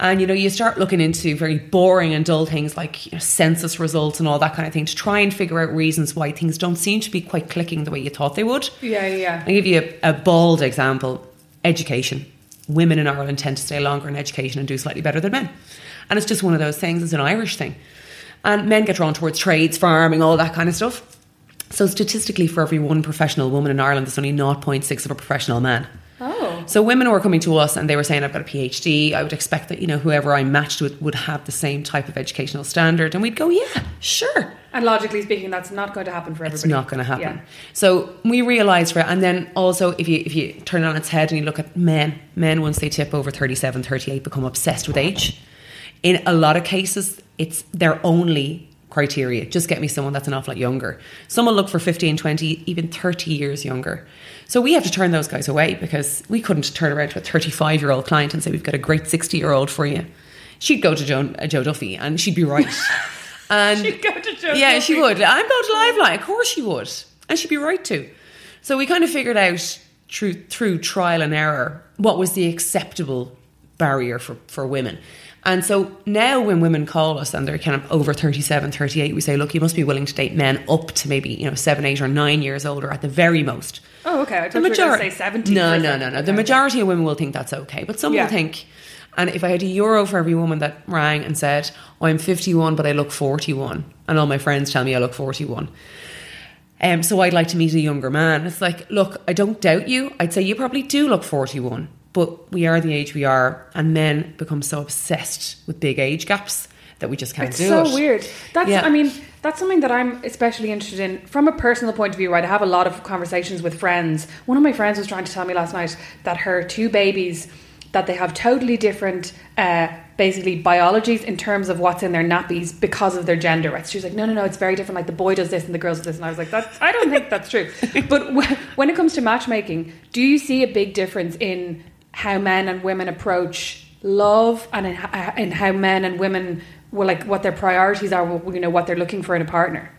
And you know, you start looking into very boring and dull things like you know, census results and all that kind of thing to try and figure out reasons why things don't seem to be quite clicking the way you thought they would. Yeah, yeah. I'll give you a, a bald example education. Women in Ireland tend to stay longer in education and do slightly better than men. And it's just one of those things, it's an Irish thing. And men get drawn towards trades, farming, all that kind of stuff. So statistically, for every one professional woman in Ireland, there's only 0.6 of a professional man. Oh. So women were coming to us and they were saying, I've got a PhD. I would expect that, you know, whoever I matched with would have the same type of educational standard. And we'd go, yeah, sure. And logically speaking, that's not going to happen for everybody. It's not going to happen. Yeah. So we realised for and then also if you if you turn it on its head and you look at men, men once they tip over 37, 38 become obsessed with age. In a lot of cases, it's their only criteria. Just get me someone that's an awful lot younger. Some will look for 15, 20, even 30 years younger. So we have to turn those guys away because we couldn't turn around to a 35 year old client and say, We've got a great 60 year old for you. She'd go to Joan, uh, Joe Duffy and she'd be right. and She'd go to Joe Yeah, she would. I'm going to Liveline. Of course she would. And she'd be right too. So we kind of figured out through, through trial and error what was the acceptable barrier for, for women. And so now when women call us and they're kind of over 37, 38, we say, look, you must be willing to date men up to maybe, you know, seven, eight or nine years older at the very most. Oh, okay. I thought you were going to say 70. No, no, no, no. The majority of women will think that's okay, but some Yeah. will think. And if I had a euro for every woman that rang and said, oh, "I'm 51, but I look 41," and all my friends tell me I look 41, um, so I'd like to meet a younger man. It's like, look, I don't doubt you. I'd say you probably do look 41, but we are the age we are, and men become so obsessed with big age gaps that we just can't It's do so it. So weird. That's Yeah. I mean, that's something that I'm especially interested in from a personal point of view, right? I have a lot of conversations with friends. One of my friends was trying to tell me last night that her two babies that they have totally different uh, basically biologies in terms of what's in their nappies because of their gender right she was like no no no it's very different like the boy does this and the girl does this and I was like that I don't think that's true but wh- when it comes to matchmaking do you see a big difference in how men and women approach love and in, in how men and women well like what their priorities are you know what they're looking for in a partner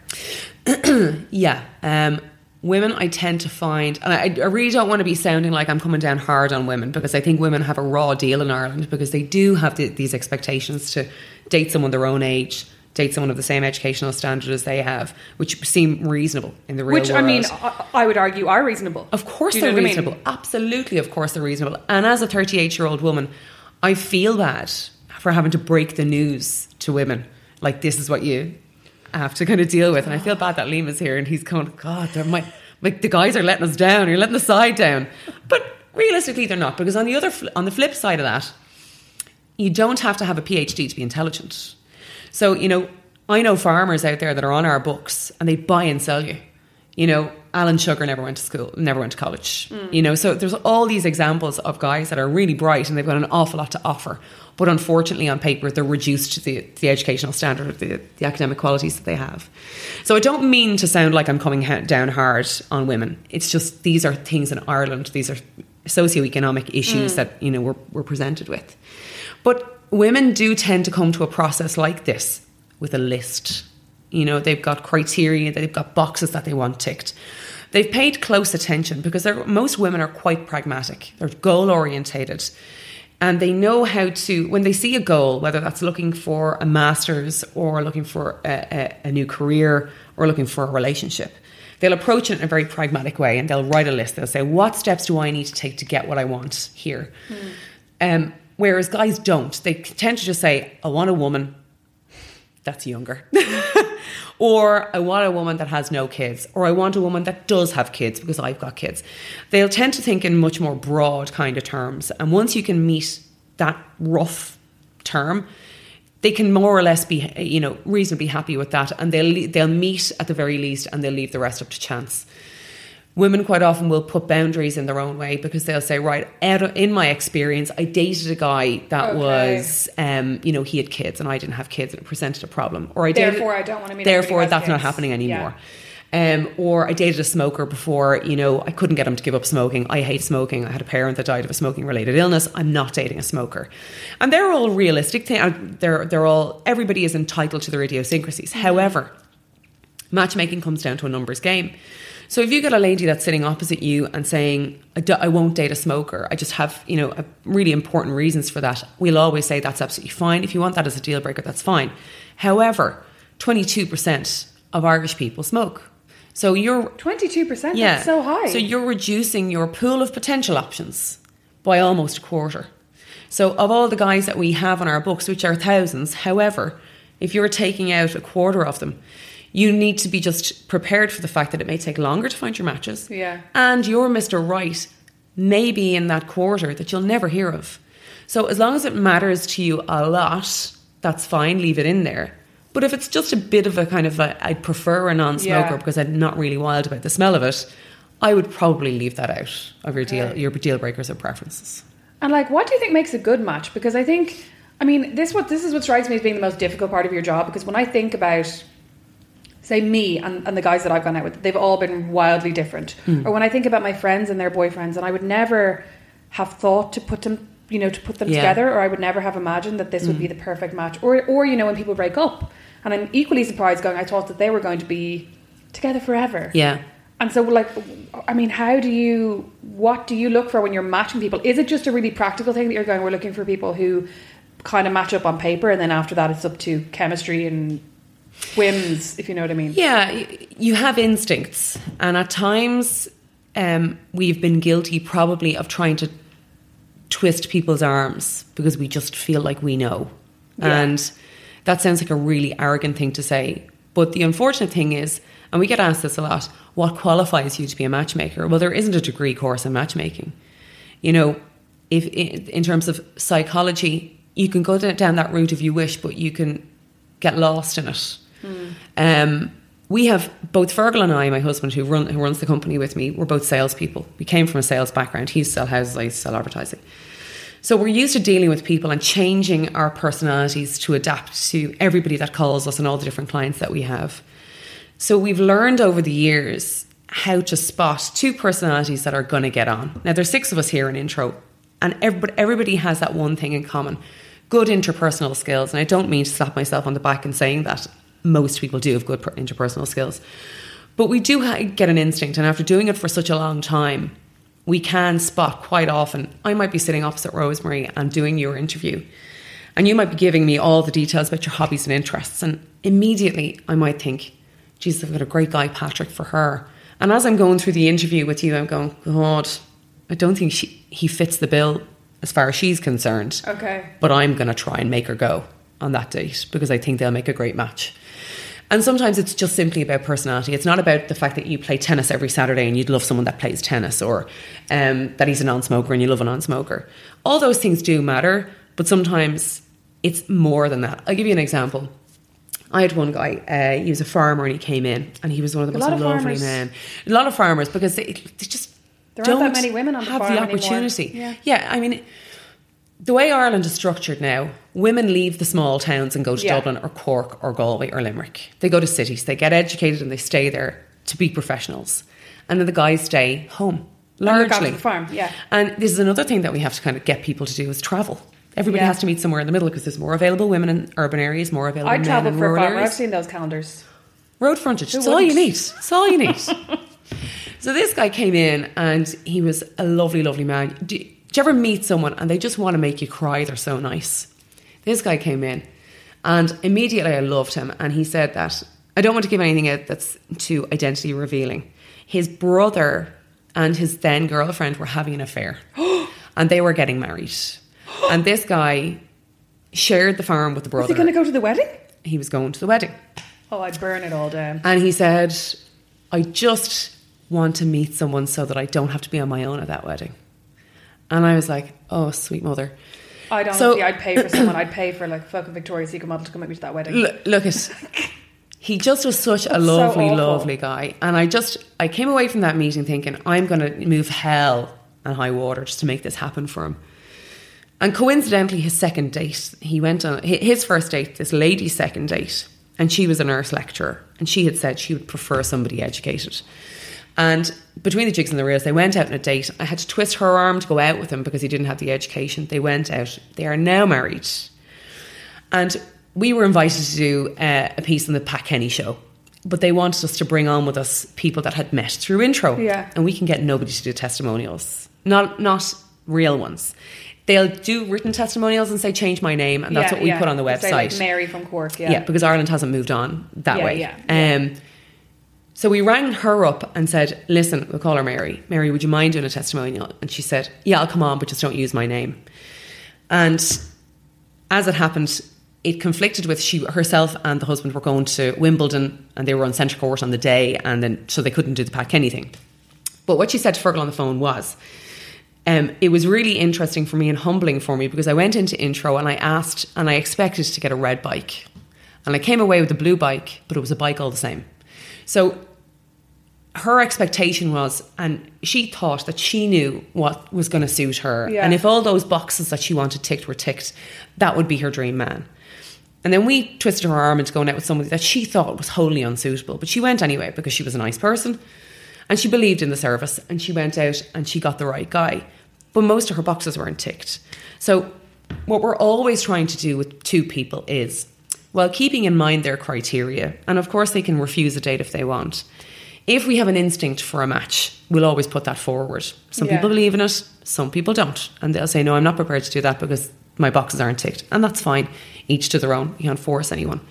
Yeah. Um, women, I tend to find, and I, I really don't want to be sounding like I'm coming down hard on women because I think women have a raw deal in Ireland because they do have the, these expectations to date someone their own age, date someone of the same educational standard as they have, which seem reasonable in the real which world. I mean I, I would argue are reasonable Of course Do you know they're what I mean? reasonable. Absolutely, of course they're reasonable. And as a 38 year old woman, I feel bad for having to break the news to women. Like, this is what you have to kind of deal with. And I feel bad that Liam is here and he's going, God, they're my, like the guys are letting us down. You're letting the side down. But realistically, they're not. Because on the other, on the flip side of that, you don't have to have a PhD to be intelligent. So, you know, I know farmers out there that are on our books and they buy and sell you. You know, Alan Sugar never went to school, never went to college. Mm. You know, so there's all these examples of guys that are really bright and they've got an awful lot to offer. But unfortunately, on paper, they're reduced to the, the educational standard of the, the academic qualities that they have. So I don't mean to sound like I'm coming down hard on women. It's just these are things in Ireland, these are socioeconomic issues mm. that, you know, we're, we're presented with. But women do tend to come to a process like this with a list. You know, they've got criteria, they've got boxes that they want ticked. They've paid close attention because most women are quite pragmatic. They're goal orientated. And they know how to, when they see a goal, whether that's looking for a master's or looking for a, a, a new career or looking for a relationship, they'll approach it in a very pragmatic way and they'll write a list. They'll say, What steps do I need to take to get what I want here? Um, whereas guys don't. They tend to just say, I want a woman that's younger. or I want a woman that has no kids. Or I want a woman that does have kids because I've got kids. They'll tend to think in much more broad kind of terms. And once you can meet that rough term, they can more or less be, you know, reasonably happy with that, and they'll they'll meet at the very least, and they'll leave the rest up to chance women quite often will put boundaries in their own way because they'll say, right, out of- in my experience, I dated a guy that Okay. was, um, you know, he had kids and I didn't have kids and it presented a problem. Or I dated, Therefore, I don't wanna meet Therefore, that's not kids. happening Yeah. anymore. Um, or I dated a smoker before, you know, I couldn't get him to give up smoking. I hate smoking. I had a parent that died of a smoking related illness. I'm not dating a smoker. And they're all realistic things. They're, they're all, everybody is entitled to their idiosyncrasies. However, matchmaking comes down to a numbers game. So if you get a lady that's sitting opposite you and saying, I, won't date a smoker, I just have, you know, a really important reasons for that, we'll always say that's absolutely fine. If you want that as a deal breaker, that's fine. However, 22% of Irish people smoke. So you're 22%? yeah, That's so high. So you're reducing your pool of potential options by almost a quarter. So, of all the guys that we have on our books, which are thousands, however, if you're taking out a quarter of them, you need to be just prepared for the fact that it may take longer to find your matches. Yeah. And your Mr. Right may be in that quarter that you'll never hear of. So, as long as it matters to you a lot, that's fine, leave it in there. But if it's just a bit of a kind of a, I'd prefer a non smoker Yeah. because I'm not really wild about the smell of it, I would probably leave that out of your deal, your deal breakers or preferences. And like, what do you think makes a good match? Because I think, I mean, this what this is what strikes me as being the most difficult part of your job. Because when I think about, say, me and, and the guys that I've gone out with, they've all been wildly different. Hmm. Or when I think about my friends and their boyfriends, and I would never have thought to put them, you know, to put them Yeah. together, or I would never have imagined that this would be hmm. the perfect match. Or, or you know, when people break up, and I'm equally surprised, going, I thought that they were going to be together forever. Yeah. And so, like, I mean, how do you, what do you look for when you're matching people? Is it just a really practical thing that you're going, we're looking for people who kind of match up on paper, and then after that, it's up to chemistry and whims, if you know what I mean? Yeah, you have instincts, and at times um, we've been guilty probably of trying to twist people's arms because we just feel like we know. Yeah. And that sounds like a really arrogant thing to say. But the unfortunate thing is, and we get asked this a lot, what qualifies you to be a matchmaker? Well, there isn't a degree course in matchmaking. You know, if in in terms of psychology, you can go down that route if you wish, but you can get lost in it. Um, we have both Fergal and I, my husband, who run who runs the company with me. We're both salespeople. We came from a sales background. He sells houses, I sell advertising. So we're used to dealing with people and changing our personalities to adapt to everybody that calls us and all the different clients that we have. So we've learned over the years how to spot two personalities that are going to get on. Now there's six of us here in intro, and everybody, everybody has that one thing in common: good interpersonal skills. And I don't mean to slap myself on the back in saying that. Most people do have good interpersonal skills, but we do ha- get an instinct. And after doing it for such a long time, we can spot quite often. I might be sitting opposite Rosemary and doing your interview, and you might be giving me all the details about your hobbies and interests, and immediately I might think, "Jesus, I've got a great guy, Patrick, for her." And as I'm going through the interview with you, I'm going, "God, I don't think she, he fits the bill as far as she's concerned." Okay. but I'm going to try and make her go on that date because I think they'll make a great match. And sometimes it's just simply about personality. It's not about the fact that you play tennis every Saturday and you'd love someone that plays tennis or um, that he's a non smoker and you love a non smoker. All those things do matter, but sometimes it's more than that. I'll give you an example. I had one guy, uh, he was a farmer and he came in and he was one of the A most of lovely farmers. men. A lot of farmers because they, they just There aren't that many women on the have farm the opportunity. Yeah. yeah, I mean, the way Ireland is structured now, women leave the small towns and go to Yeah. Dublin or Cork or Galway or Limerick. They go to cities, they get educated and they stay there to be professionals. And then the guys stay home, And largely. the farm, yeah. And this is another thing that we have to kind of get people to do is travel. Everybody Yeah. has to meet somewhere in the middle because there's more available women in urban areas, more available I men travel in for a rural farmer. I've seen those calendars. Road frontage. Who It's all you need. It's all you need. so this guy came in and he was a lovely, lovely man. Do, do you ever meet someone and they just want to make you cry? They're so nice. This guy came in and immediately I loved him. And he said that I don't want to give anything out that's too identity revealing. His brother and his then girlfriend were having an affair and they were getting married. and this guy shared the farm with the Is brother. he going to go to the wedding? he was going to the wedding. Oh, I'd burn it all down. And he said, I just want to meet someone so that I don't have to be on my own at that wedding. And I was like, oh, sweet mother. I'd honestly, So- I'd pay for someone. I'd pay for like fucking Victoria's Secret model to come with me to that wedding. L- look at, he just was such a That's so lovely, awful. lovely guy. And I just, I came away from that meeting thinking, I'm going to move hell and high water just to make this happen for him. And coincidentally, his second date, he went on his first date, this lady's second date, and she was a nurse lecturer, and she had said she would prefer somebody educated. And between the jigs and the reels, they went out on a date. I had to twist her arm to go out with him because he didn't have the education. They went out. They are now married. And we were invited to do uh, a piece on the Pat Kenny show. But they wanted us to bring on with us people that had met through intro. Yeah. And we can get nobody to do testimonials. Not not real ones. They'll do written testimonials and say change my name and that's Yeah, what we yeah. put on the say, like, website. Mary from Cork, yeah. Yeah, because Ireland hasn't moved on that Yeah, way. yeah, yeah. Um, so we rang her up and said, listen, we'll call her Mary. Mary, would you mind doing a testimonial? And she said, yeah, I'll come on, but just don't use my name. And as it happened, it conflicted with she herself and the husband were going to Wimbledon and they were on centre court on the day, and then so they couldn't do the Pat Kenny thing. But what she said to Fergal on the phone was, um, it was really interesting for me and humbling for me because I went into intro and I asked and I expected to get a red bike, and I came away with a blue bike, but it was a bike all the same. So her expectation was, and she thought that she knew what was going to suit her. Yeah. And if all those boxes that she wanted ticked were ticked, that would be her dream man. And then we twisted her arm into going out with somebody that she thought was wholly unsuitable. But she went anyway because she was a nice person and she believed in the service and she went out and she got the right guy. But most of her boxes weren't ticked. So, what we're always trying to do with two people is, well, keeping in mind their criteria, and of course they can refuse a date if they want. If we have an instinct for a match, we'll always put that forward. Some Yeah. people believe in it, some people don't. And they'll say, no, I'm not prepared to do that because my boxes aren't ticked. And that's fine. Each to their own. You can't force anyone.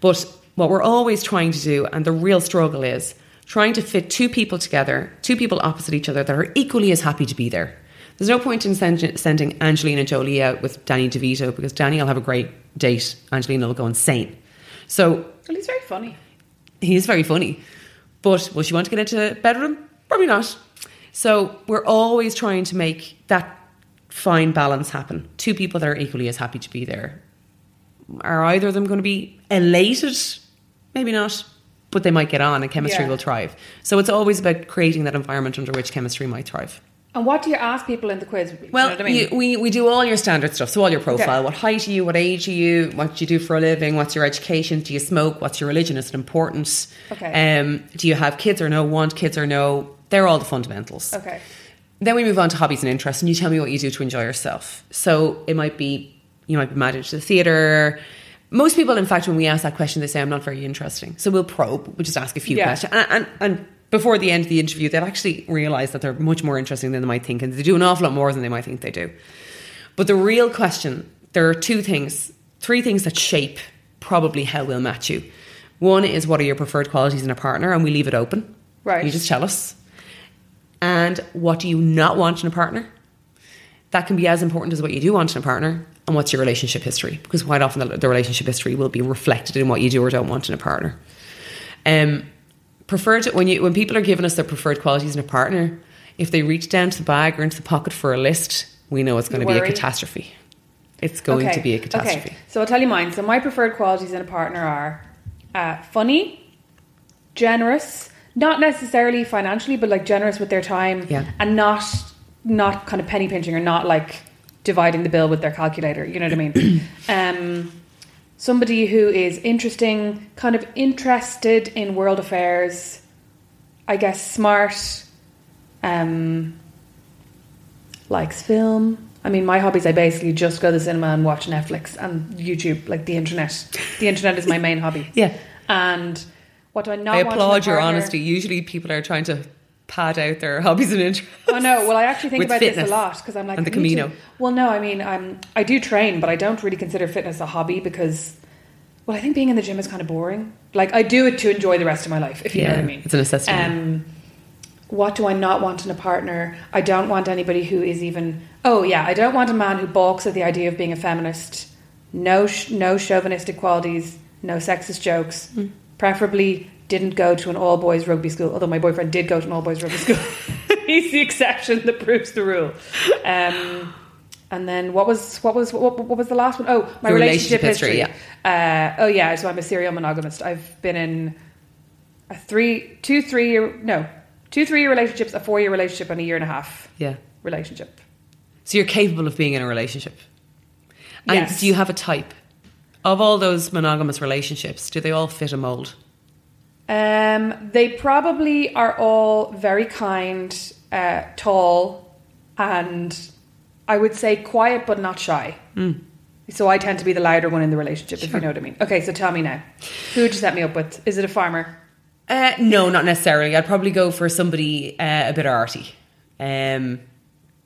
But what we're always trying to do, and the real struggle is trying to fit two people together, two people opposite each other that are equally as happy to be there. There's no point in send- sending Angelina Jolie out with Danny DeVito because Danny will have a great date. Angelina will go insane. So Well, he's very funny. he is very funny. But will she want to get into bed with him? Probably not. So we're always trying to make that fine balance happen. Two people that are equally as happy to be there. Are either of them going to be elated? Maybe not. But they might get on and chemistry Yeah. will thrive. So it's always about creating that environment under which chemistry might thrive. And what do you ask people in the quiz? Do you Well, know what I mean? you, we, we do all your standard stuff. So all your profile, Okay. what height are you, what age are you, what do you do for a living, what's your education, do you smoke, what's your religion, is it important? Okay. Um, do you have kids or no, want kids or no? They're all the fundamentals. okay. Then we move on to hobbies and interests, and you tell me what you do to enjoy yourself. So it might be you might be mad into the theatre. Most people, in fact, when we ask that question, they say, "I'm not very interesting." So we'll probe. We'll just ask a few Yeah. questions, and, and and before the end of the interview, they'll actually realise that they're much more interesting than they might think, and they do an awful lot more than they might think they do. But the real question, there are two things, three things that shape probably how we'll match you. One is what are your preferred qualities in a partner, and we leave it open. Right. You just tell us. And what do you not want in a partner? That can be as important as what you do want in a partner. And what's your relationship history? Because quite often the, the relationship history will be reflected in what you do or don't want in a partner. Um, preferred when you when people are giving us their preferred qualities in a partner, if they reach down to the bag or into the pocket for a list, we know it's going to be a catastrophe. It's going to be a catastrophe. Okay, so I'll tell you mine. So my preferred qualities in a partner are uh, funny, generous, not necessarily financially, but like generous with their time, Yeah. and not not kind of penny pinching or not like dividing the bill with their calculator. You know what I mean? um, somebody who is interesting, kind of interested in world affairs. I guess smart. Um, likes film. I mean, my hobbies, I basically just go to the cinema and watch Netflix and YouTube, like the internet. The internet is my main hobby. Yeah. And what do I not I applaud your honesty. Usually people are trying to pad out their hobbies and interests. Oh no! Well, I actually think about this a lot because I'm like and the Camino. Well, no, I mean, um, I do train, but I don't really consider fitness a hobby because, well, I think being in the gym is kind of boring. Like I do it to enjoy the rest of my life, if you know what I mean. it's a necessity. Um, what do I not want in a partner? I don't want anybody who is even. Oh yeah, I don't want a man who balks at the idea of being a feminist. No, sh- no chauvinistic qualities. No sexist jokes. Hmm. Preferably didn't go to an all boys rugby school. Although my boyfriend did go to an all boys rugby school. He's the exception that proves the rule. Um, and then what was what was what, what was the last one? Oh, my relationship, relationship history. history, Uh, oh yeah, so I'm a serial monogamist. I've been in a three, two, three year no, two three year relationships, a four year relationship, and a year and a half Yeah. relationship. So you're capable of being in a relationship. And Yes. do you have a type? Of all those monogamous relationships, do they all fit a mold? Um, they probably are all very kind, uh, tall, and I would say quiet but not shy. So I tend to be the louder one in the relationship, if you know what I mean. Okay, so tell me now, who would you set me up with? Is it a farmer? Uh, no, not necessarily. I'd probably go for somebody uh, a bit arty. Um,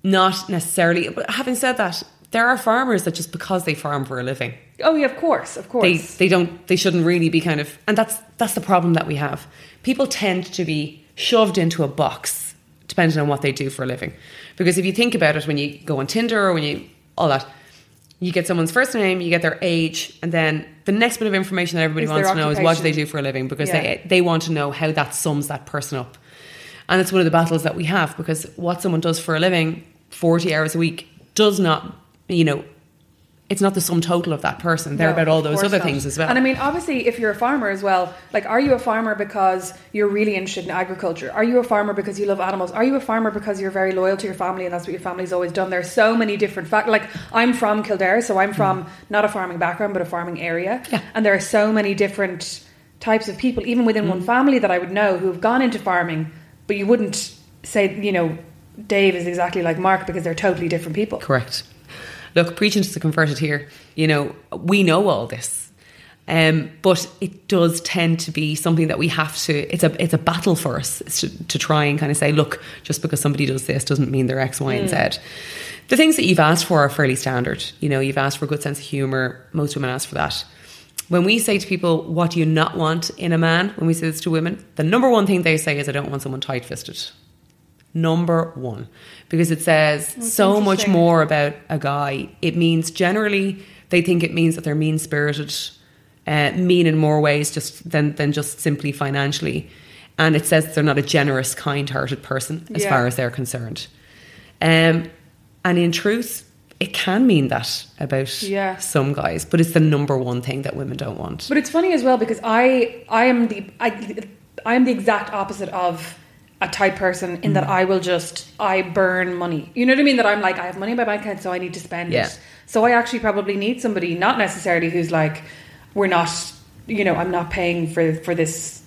not necessarily. But having said that, there are farmers that just because they farm for a living, Oh yeah, of course, of course. they they don't they shouldn't really be kind of and that's that's the problem that we have. People tend to be shoved into a box depending on what they do for a living. Because if you think about it, when you go on Tinder or when you all that, You get someone's first name, you get their age, and then the next bit of information that everybody Is wants to know is what do they do for a living because Yeah. they they want to know how that sums that person up. And it's one of the battles that we have because what someone does for a living, 40 hours a week, does not, you know, it's not the sum total of that person. They're No, about all those other not. things as well. And I mean, obviously, if you're a farmer as well, like, are you a farmer because you're really interested in agriculture? Are you a farmer because you love animals? Are you a farmer because you're very loyal to your family and that's what your family's always done? There's so many different fact. Like, I'm from Kildare, so I'm from not a farming background, but a farming area. Mm. Yeah. And there are so many different types of people, even within Mm. one family, that I would know who've gone into farming, but you wouldn't say, you know, Dave is exactly like Mark because they're totally different people. Correct. Look, preaching to the converted here, you know, we know all this. Um, but it does tend to be something that we have to it's a it's a battle for us to, to try and kind of say, look, just because somebody does this doesn't mean they're X, Y, and Z. The things that you've asked for are fairly standard. You know, you've asked for a good sense of humour. Most women ask for that. When we say to people, what do you not want in a man, when we say this to women, the number one thing they say is, I don't want someone tight fisted. Number one. Because it says so much more about a guy. It means generally they think it means that they're mean spirited, uh, mean in more ways just than, than just simply financially. And it says they're not a generous, kind hearted person as Yeah. far as they're concerned. Um, and in truth, it can mean that about Yeah. some guys, but it's the number one thing that women don't want. But it's funny as well because I I am the I I am the exact opposite of a type person in Mm. that I will just I burn money. You know what I mean? That I'm like I have money in my bank account, so I need to spend Yeah. it. So I actually probably need somebody, not necessarily who's like, we're not, you know, I'm not paying for for this,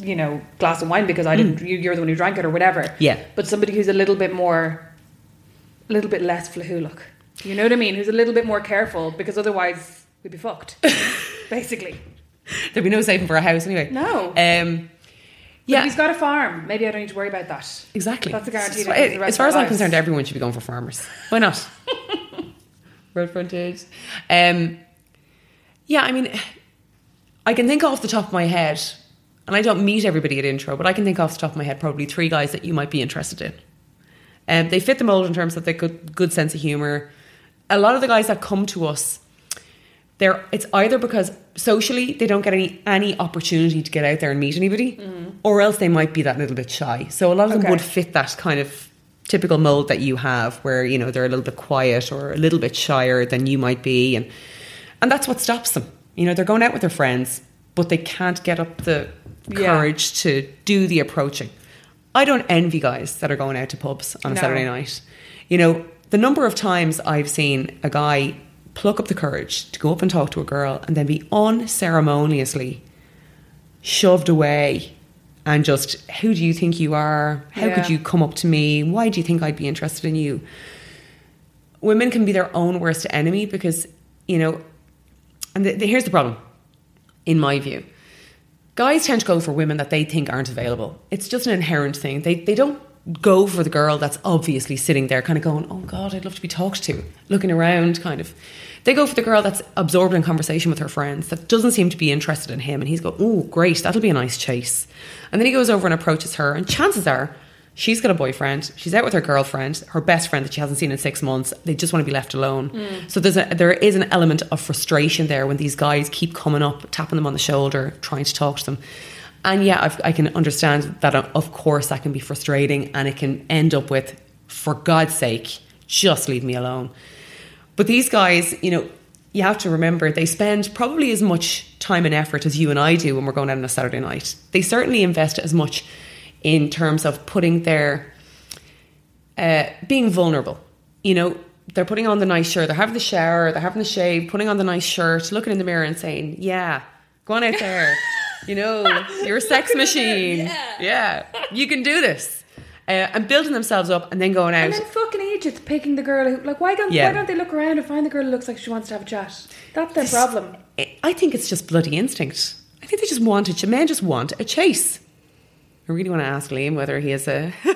you know, glass of wine because I didn't. You, you're the one who drank it or whatever. Mm. Yeah. But somebody who's a little bit more, a little bit less flaithiúlach. You know what I mean? Who's a little bit more careful because otherwise we'd be fucked. basically. There'd be no saving for a house anyway. No. Um, Yeah. he's got a farm, maybe I don't need to worry about that. exactly. That's a guarantee. As, that for the rest as far as I'm lives. concerned, everyone should be going for farmers. Why not? Road frontage. Um, yeah, I mean, I can think off the top of my head, and I don't meet everybody at intro, but I can think off the top of my head probably three guys that you might be interested in. Um, they fit the mold in terms of their good, good sense of humor. A lot of the guys that come to us, they're it's either because socially they don't get any any opportunity to get out there and meet anybody, mm. or else they might be that little bit shy. So a lot of them would fit that kind of typical mold that you have, where you know they're a little bit quiet or a little bit shyer than you might be, and and that's what stops them. You know, they're going out with their friends, but they can't get up the Yeah. courage to do the approaching. I don't envy guys that are going out to pubs on a Saturday night. You know, the number of times I've seen a guy pluck up the courage to go up and talk to a girl and then be unceremoniously shoved away and just, who do you think you are? How Yeah. could you come up to me? Why do you think I'd be interested in you? Women can be their own worst enemy because, you know, and the, the, here's the problem, in my view. Guys tend to go for women that they think aren't available. It's just an inherent thing. They, they don't go for the girl that's obviously sitting there kind of going, oh God, I'd love to be talked to, looking around kind of. They go for the girl that's absorbed in conversation with her friends, that doesn't seem to be interested in him. And he's go, oh, great, that'll be a nice chase. And then he goes over and approaches her. And chances are she's got a boyfriend. She's out with her girlfriend, her best friend that she hasn't seen in six months. They just want to be left alone. So there's a, there is an element of frustration there when these guys keep coming up, tapping them on the shoulder, trying to talk to them. And yeah, I've, I can understand that. uh, Of course, that can be frustrating, and it can end up with, for God's sake, just leave me alone. But these guys, you know, you have to remember they spend probably as much time and effort as you and I do when we're going out on a Saturday night. They certainly invest as much in terms of putting their uh, being vulnerable. You know, they're putting on the nice shirt, they're having the shower, they're having the shave, putting on the nice shirt, looking in the mirror and saying, "Yeah, go on out there. you know, you're a sex machine. Yeah. you can do this." Uh, and building themselves up and then going out. And then fucking Egypt picking the girl who, like, why don't, Yeah. why don't they look around and find the girl who looks like she wants to have a chat? That's their problem. I think it's just bloody instinct. I think they just want a ch- men just want a chase. I really want to ask Liam whether he has a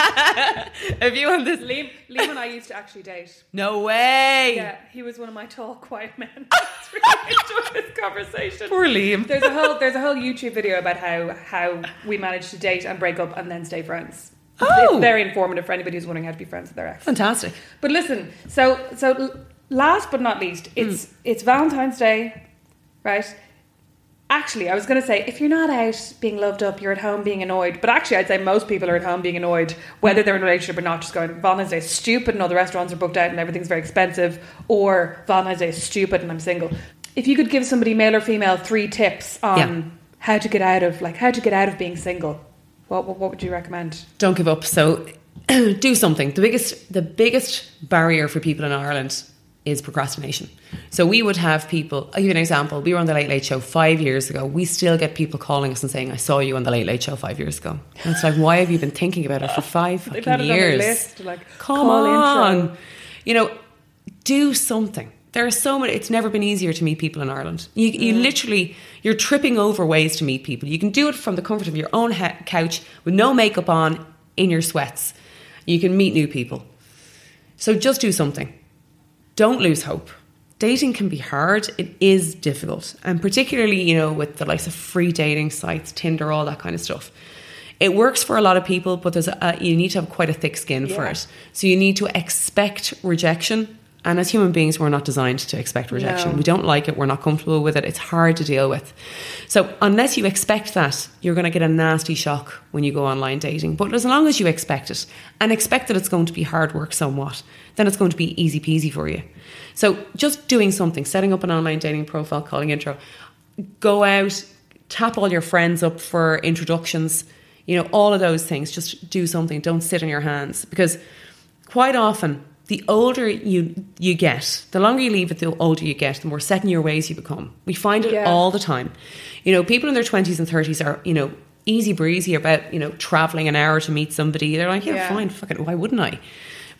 a view on this. Liam, Liam and I used to actually date. No way. Yeah, he was one of my tall, quiet men. It's really enjoyed this conversation. Poor Liam. There's a whole there's a whole YouTube video about how how we managed to date and break up and then stay friends. Oh. It's very informative for anybody who's wondering how to be friends with their ex. Fantastic. But listen, so so last but not least, it's hmm. it's Valentine's Day, right? Actually, I was going to say if you're not out being loved up, you're at home being annoyed. But actually, I'd say most people are at home being annoyed, whether they're in a relationship or not. Just going Valentine's Day is stupid, and all the restaurants are booked out, and everything's very expensive, or Valentine's Day is stupid, and I'm single. If you could give somebody, male or female, three tips on Yeah. how to get out of like how to get out of being single, what what, what would you recommend? don't give up. So do something. The biggest the biggest barrier for people in Ireland is procrastination. So we would have people. I'll give you an example. We were on the Late Late Show five years ago. We still get people calling us and saying, "I saw you on the Late Late Show five years ago." And it's like, why have you been thinking about it for five They've had it on years? list, like, Come call on, intro. you know, do something. There are so many. It's never been easier to meet people in Ireland. You, you mm. literally, you're tripping over ways to meet people. You can do it from the comfort of your own ha- couch with no makeup on, in your sweats. You can meet new people. So just do something. Don't lose hope. Dating can be hard. It is difficult, and particularly you know with the likes of free dating sites, Tinder, all that kind of stuff. It works for a lot of people, but there's a, you need to have quite a thick skin for it. So you need to expect rejection. And as human beings, we're not designed to expect rejection. No. We don't like it. We're not comfortable with it. It's hard to deal with. So unless you expect that, you're going to get a nasty shock when you go online dating. But as long as you expect it and expect that it's going to be hard work somewhat, then it's going to be easy peasy for you. So just doing something, setting up an online dating profile, calling intro, go out, tap all your friends up for introductions, you know, all of those things. Just do something. Don't sit on your hands because quite often the older you you get, the longer you leave it, the older you get, the more set in your ways you become. We find it Yeah. all the time. You know, people in their twenties and thirties are, you know, easy breezy about, you know, traveling an hour to meet somebody. They're like, yeah, Yeah. fine, fuck it, why wouldn't I?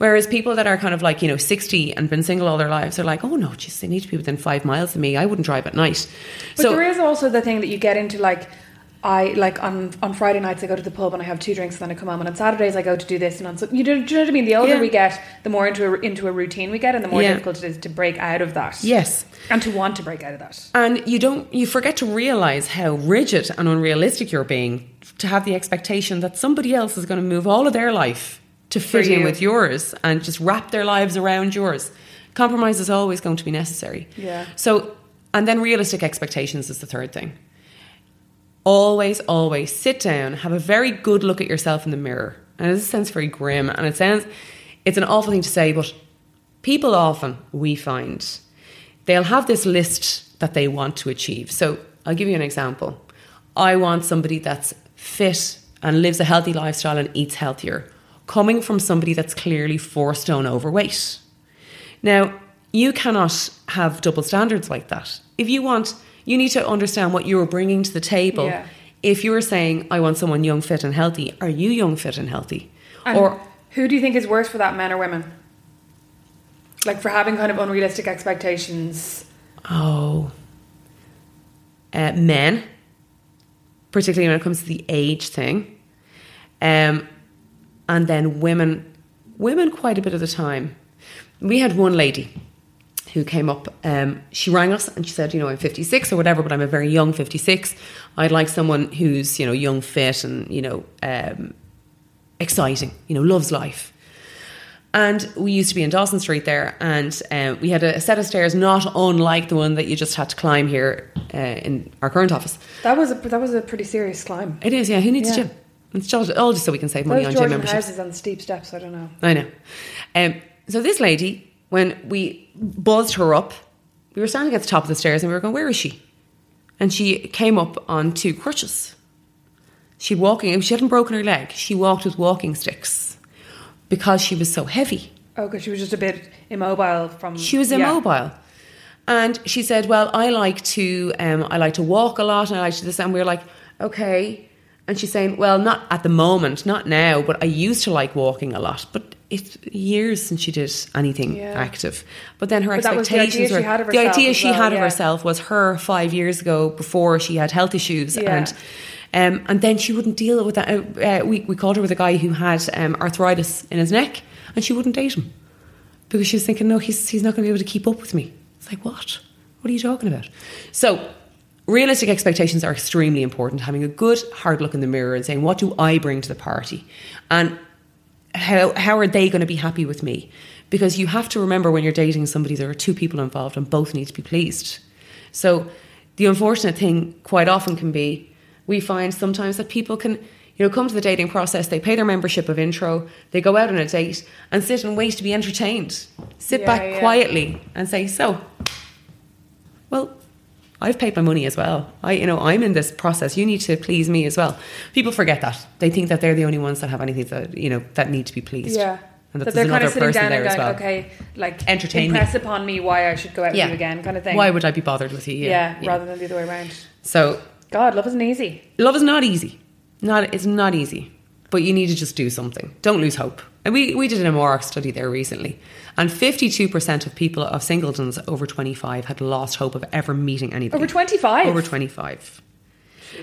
Whereas people that are kind of like, you know, 60 and been single all their lives are like, oh no, just they need to be within five miles of me. I wouldn't drive at night. But so there is also the thing that you get into like I like on on Friday nights I go to the pub and I have two drinks and then I come home and on Saturdays I go to do this and on so you do, do you know what I mean? The older Yeah. we get, the more into a, into a routine we get and the more Yeah. difficult it is to break out of that. Yes. and to want to break out of that. And you don't you forget to realize how rigid and unrealistic you're being to have the expectation that somebody else is going to move all of their life to fit in with yours and just wrap their lives around yours. Compromise is always going to be necessary. Yeah. So and then realistic expectations is the third thing. Always, always sit down, have a very good look at yourself in the mirror. And this sounds very grim and it sounds it's an awful thing to say, but people often we find they'll have this list that they want to achieve. So I'll give you an example. I want somebody that's fit and lives a healthy lifestyle and eats healthier, coming from somebody that's clearly four stone overweight. Now, you cannot have double standards like that. If you want, you need to understand what you're bringing to the table. Yeah. If you're saying, I want someone young, fit, and healthy, are you young, fit, and healthy? And or who do you think is worse for that, men or women? Like for having kind of unrealistic expectations. Oh. Uh, men, particularly when it comes to the age thing. Um, and then women, women quite a bit of the time. We had one lady who came up, um, she rang us and she said, you know, I'm 56 or whatever, but I'm a very young 56. I'd like someone who's, you know, young, fit and, you know, um, exciting, you know, loves life. And we used to be in Dawson Street there, and um, we had a set of stairs not unlike the one that you just had to climb here uh, in our current office. That was a that was a pretty serious climb. It is, yeah. Who needs Yeah. a gym? It's just all just so we can save money Those on gym memberships. houses on steep steps. I don't know. I know. Um, so this lady, when we buzzed her up, we were standing at the top of the stairs and we were going, "Where is she?" And she came up on two crutches. She walking. She hadn't broken her leg. She walked with walking sticks because she was so heavy. Oh, because she was just a bit immobile from. She was yeah. immobile. And she said, Well, I like to um, I like to walk a lot and I like to this and we were like, Okay. And she's saying, Well, not at the moment, not now, but I used to like walking a lot. But it's years since she did anything Yeah. active. But then her But that was the idea expectations she were had of the idea she well, had of yeah. herself was her five years ago before she had health issues Yeah. and um, and then she wouldn't deal with that. Uh, uh, we, we called her with a guy who had um, arthritis in his neck, and she wouldn't date him because she was thinking, no, he's, he's not going to be able to keep up with me. It's like, what? What are you talking about? So, realistic expectations are extremely important. Having a good hard look in the mirror and saying, what do I bring to the party? And how how are they going to be happy with me? Because you have to remember when you're dating somebody, there are two people involved, and both need to be pleased. So the unfortunate thing quite often can be we find sometimes that people can you know come to the dating process they pay their membership of intro they go out on a date and sit and wait to be entertained sit Yeah, back yeah. quietly and say so well I've paid my money as well. I, you know, I'm in this process. You need to please me as well. People forget that. They think that they're the only ones that have anything that you know that need to be pleased. Yeah. and that that, they're kind of sitting down and going, well. okay, like Entertain me. upon me why I should go out with you again, kind of thing. Why would I be bothered with you? Yeah, Yeah, rather than the other way around. So God, love isn't easy. love is not easy. Not it's not easy, but you need to just do something. Don't lose hope. And we we did an MORC study there recently, and fifty two percent of people of singletons over twenty five had lost hope of ever meeting anybody Over 25? Over twenty five.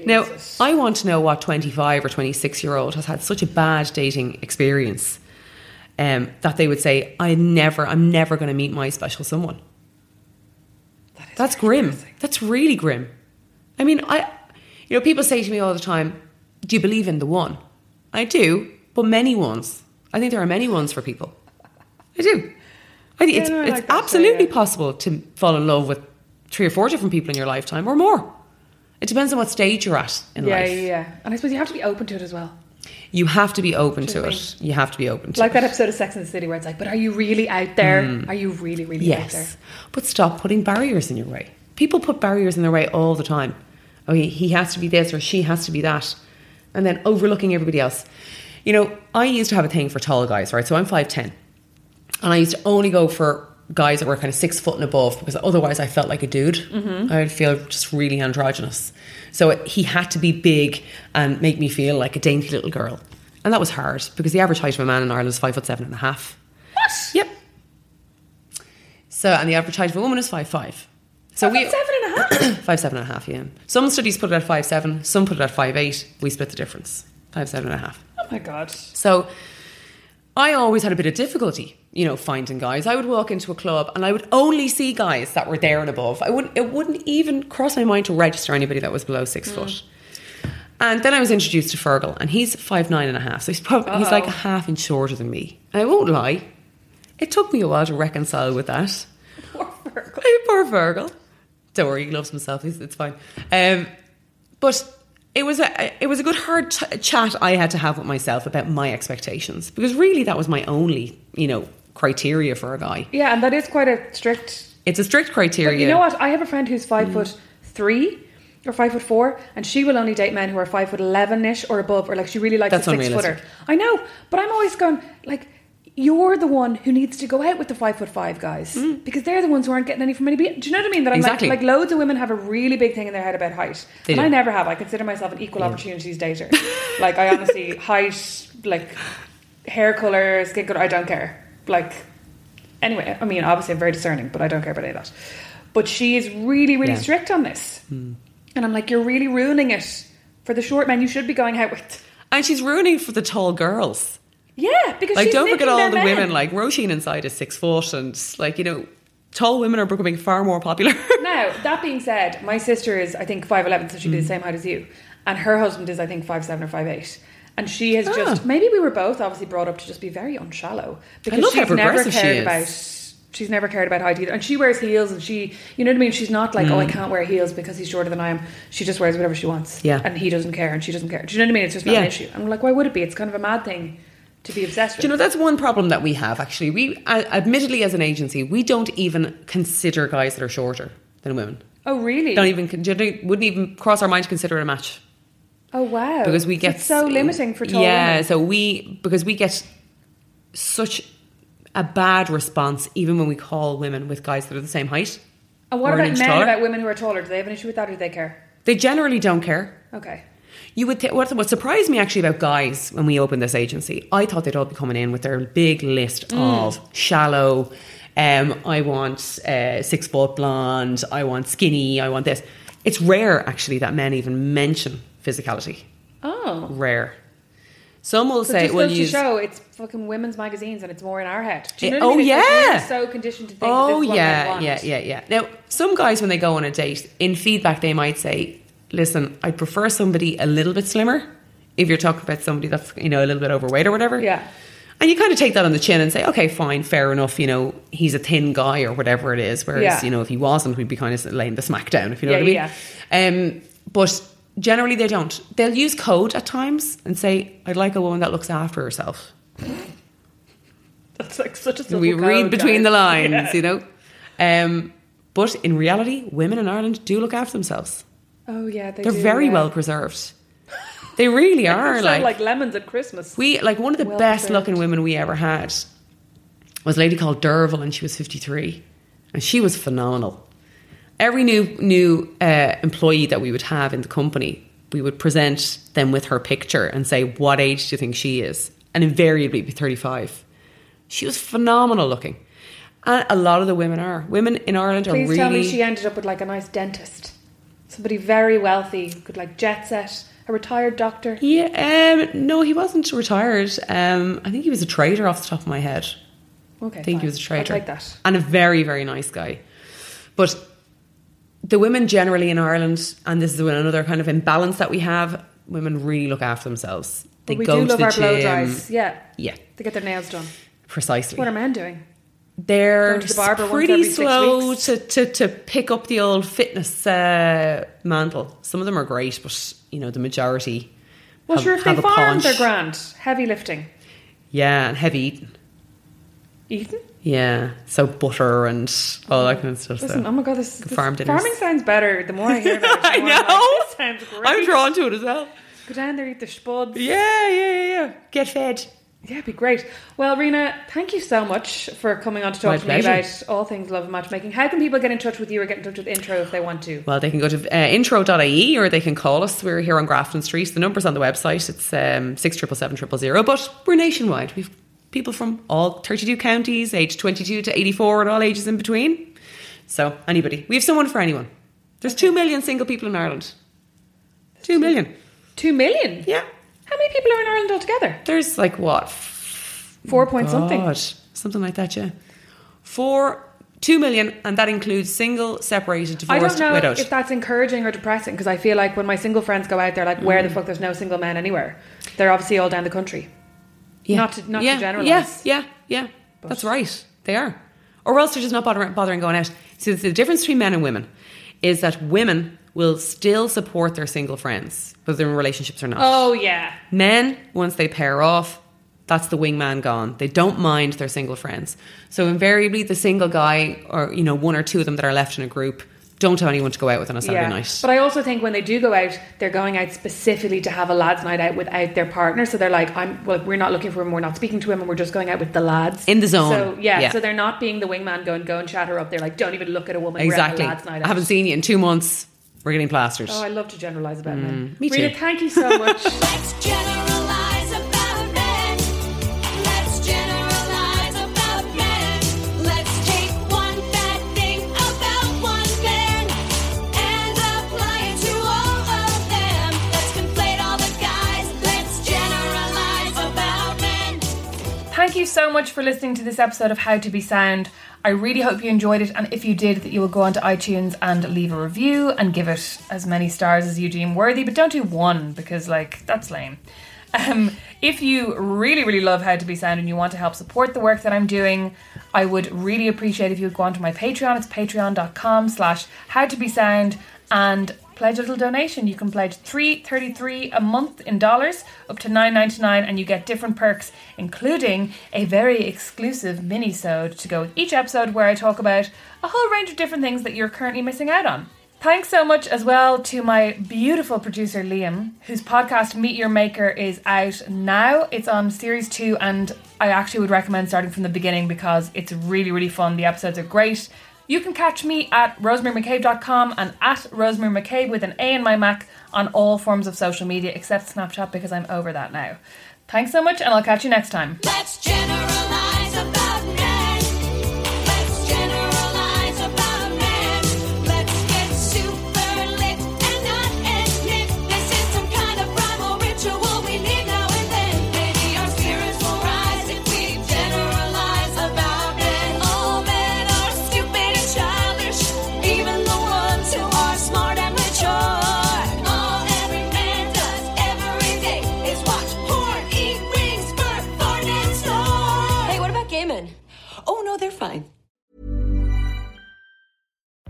Now, I want to know what 25 or 26 year old has had such a bad dating experience um, that they would say, I never, I'm never going to meet my special someone. That's grim. That's really grim. I mean, I, you know, people say to me all the time, Do you believe in the one? I do, but many ones. I think there are many ones for people. I do. I think it's, no, I it's like absolutely yeah. possible to fall in love with three or four different people in your lifetime or more. It depends on what stage you're at in Yeah, life. yeah, yeah. And I suppose you have to be open to it as well. You have to be open Do to it. You have to be open to Like it. Like that episode of Sex and the City where it's like, but are you really out there? Hmm. Are you really, really out there? But stop putting barriers in your way. People put barriers in their way all the time. Oh, he, he has to be this or she has to be that. And then overlooking everybody else. You know, I used to have a thing for tall guys, right? So I'm 5'10. And I used to only go for guys that were kind of six foot and above because otherwise I felt like a dude. Mm-hmm. I would feel just really androgynous. So it, he had to be big and make me feel like a dainty little girl. And that was hard because the average height of a man in Ireland is five foot seven and a half. What? Yep. So, and the average height of a woman is five five. So we Seven and a half. five seven and a half. Yeah. Some studies put it at five seven. Some put it at five eight. We split the difference. Five seven and a half. Oh my God. So I always had a bit of difficulty, you know, finding guys. I would walk into a club and I would only see guys that were there and above. I wouldn't. It wouldn't even cross my mind to register anybody that was below six foot. And then I was introduced to Fergal, and he's five nine and a half, so he's probably he's like a half inch shorter than me. And I won't lie, it took me a while to reconcile with that. Poor Fergal. Poor Fergal. Don't worry, he loves himself. It's, it's fine. Um, but it was a it was a good hard ch- chat I had to have with myself about my expectations because really that was my only you know criteria for a guy. Yeah, and that is quite a strict. It's a strict criteria. But you know what? I have a friend who's Mm. five foot three or five foot four, and she will only date men who are five foot eleven ish or above, or like she really likes That's a six footer. I know, but I'm always going like. You're the one who needs to go out with the five foot five guys because they're the ones who aren't getting any from anybody. Do you know what I mean? That I'm Mm. Exactly. like, like loads of women have a really big thing in their head about height, They and do. I never have. I consider myself an equal opportunities dater. like I honestly height, like hair color, skin color. I don't care. Like anyway, I mean, obviously I'm very discerning, but I don't care about any of that. But she is really, really Yeah. strict on this, and I'm like, you're really ruining it for the short men you should be going out with. and she's ruining for the tall girls. Yeah, because Like, don't forget all the men. women. Like Roisin inside is six foot, and like you know, tall women are becoming far more popular. Now, that being said, my sister is, I think, 5'11, so she'd Mm. be the same height as you. And her husband is, I think, 5'7 or 5'8. And she has Ah. just, maybe we were both obviously brought up to just be very unshallow. Because she's never she cared is. about, she's never cared about height either. And she wears heels and she, you know what I mean? She's not like, oh, I Mm. can't wear heels because he's shorter than I am. She just wears whatever she wants. Yeah. And he doesn't care and she doesn't care. Do you know what I mean? It's just not Yeah. an issue. And I'm like, why would it be? It's kind of a mad thing to be obsessed with. Do you know that's one problem that we have actually? We, uh, admittedly, as an agency, we don't even consider guys that are shorter than women. oh, really? Don't even wouldn't even cross our mind to consider it a match oh, wow. because we get It's so limiting for tall Yeah, women. so we because we get such a bad response even when we call women with guys that are the same height. And what about men taller. about women who are taller? Do they have an issue with that or do they care? They generally don't care. Okay. You would th- what, what surprised me actually about guys when we opened this agency, I thought they'd all be coming in with their big list of shallow. Um, I want uh, six foot blonde. I want skinny. I want this. It's rare actually that men even mention physicality. Oh. Rare. Some will So say, just "Well, you." show it's fucking women's magazines and it's more in our head. Do you know what I oh, mean? It's like yeah. we're so conditioned to think. Oh that this is what yeah, want. yeah, yeah, yeah. Now, some guys when they go on a date, in feedback they might say, "Listen, I'd prefer somebody a little bit slimmer." If you're talking about somebody that's you know a little bit overweight or whatever, Yeah. And you kind of take that on the chin and say, okay, fine, fair enough. You know, he's a thin guy or whatever it is. Whereas, Yeah. you know, if he wasn't, we'd be kind of laying the smack down, if you know Yeah, what I mean. Um, but generally, they don't. They'll use code at times and say, I'd like a woman that looks after herself. That's like such a simple we read code, between guys. the lines, Yeah. you know. Um, but in reality, women in Ireland do look after themselves. Oh yeah, they They're do, very yeah. well preserved. They really They are. like, like lemons at Christmas. we like one of the Well best preserved. looking women we ever had was a lady called Derval, and she was fifty three, and she was phenomenal. Every new new uh, employee that we would have in the company, we would present them with her picture and say, "What age do you think she is?" And invariably, be thirty five. She was phenomenal looking, and a lot of the women are women in Ireland are Please really. tell me she ended up with like a nice dentist, somebody very wealthy, could like jet set, a retired doctor. yeah, um, no, he wasn't retired. Um, I think he was a trader off the top of my head. Okay, I think fine. he was a trader. I'll take that. And a very, very nice guy. But the women generally in Ireland, and this is another kind of imbalance that we have, women really look after themselves. They But we go do to love the our blow gym. dries. Yeah, Yeah, they get their nails done. precisely. What are men doing? They're the pretty slow to, to, to pick up the old fitness uh, mantle. Some of them are great, but you know the majority. Well, have, sure, if they farm, they're grand. Heavy lifting. Yeah, and heavy eating. Eating? Yeah, so butter and all that kind of stuff. Listen, so. oh my god, this, this farm dinners. farming sounds better. The more I hear about it, I like, know. this sounds great. I'm drawn to it as well. Go down there, eat the spuds. Yeah, yeah, yeah, yeah. Get fed. Yeah, it'd be great. Well, Rena, thank you so much for coming on to talk My to me about all things love and matchmaking. How can people get in touch with you or get in touch with Intro if they want to? Well, they can go to uh, intro.ie or they can call us. We're here on Grafton Street. The number's on the website. It's um, 6777 but we're nationwide. We've people from all 32 counties, age 22 to 84, and all ages in between. So, anybody. We have someone for anyone. There's 2 million single people in Ireland. 2 million. Two million? Yeah. How many people are in Ireland altogether? There's like what? Four point something. God, something like that, yeah. Four, two million, and that includes single, separated, divorced, I don't know widowed. if that's encouraging or depressing because I feel like when my single friends go out, they're like, Mm. "Where the fuck? There's no single men anywhere." They're obviously all down the country. Yeah. Not to not yeah. to generalize. Yeah, yeah, yeah. That's right. They are. Or else they're just not bothering, bothering going out. See, the difference between men and women is that women will still support their single friends, whether they're in relationships or not. Oh yeah. Men, once they pair off, that's the wingman gone. They don't mind their single friends. So invariably, the single guy, or you know, one or two of them that are left in a group, don't have anyone to go out with on a Saturday yeah. night. But I also think when they do go out, they're going out specifically to have a lads' night out without their partner. So they're like, "I'm well, we're not looking for him. We're not speaking to him, and we're just going out with the lads In the zone. So yeah, Yeah. so they're not being the wingman going go and chat her up. They're like, don't even look at a woman. exactly. We're at a lads' night out. I haven't seen you in two months. We're getting plastered. Oh, I love to generalize about men. Mm, me Rita, too. thank you so much. so much for listening to this episode of How to Be Sound. I really hope you enjoyed it, and if you did, that you will go onto iTunes and leave a review and give it as many stars as you deem worthy, but don't do one because, like, that's lame. Um, if you really, really love How to Be Sound and you want to help support the work that I'm doing, I would really appreciate if you would go onto my Patreon. It's patreon.com slash how to be sound and pledge a little donation. You can pledge three thirty three a month in dollars up to nine ninety nine, and you get different perks, including a very exclusive mini-sode to go with each episode where I talk about a whole range of different things that you're currently missing out on. Thanks so much as well to my beautiful producer Liam, whose podcast Meet Your Maker is out now. It's on series two, and I actually would recommend starting from the beginning because it's really, really fun. The episodes are great. You can catch me at rosemarymaccabe.com and at Rosemary MacCabe with an A in my Mac on all forms of social media except Snapchat because I'm over that now. Thanks so much, and I'll catch you next time.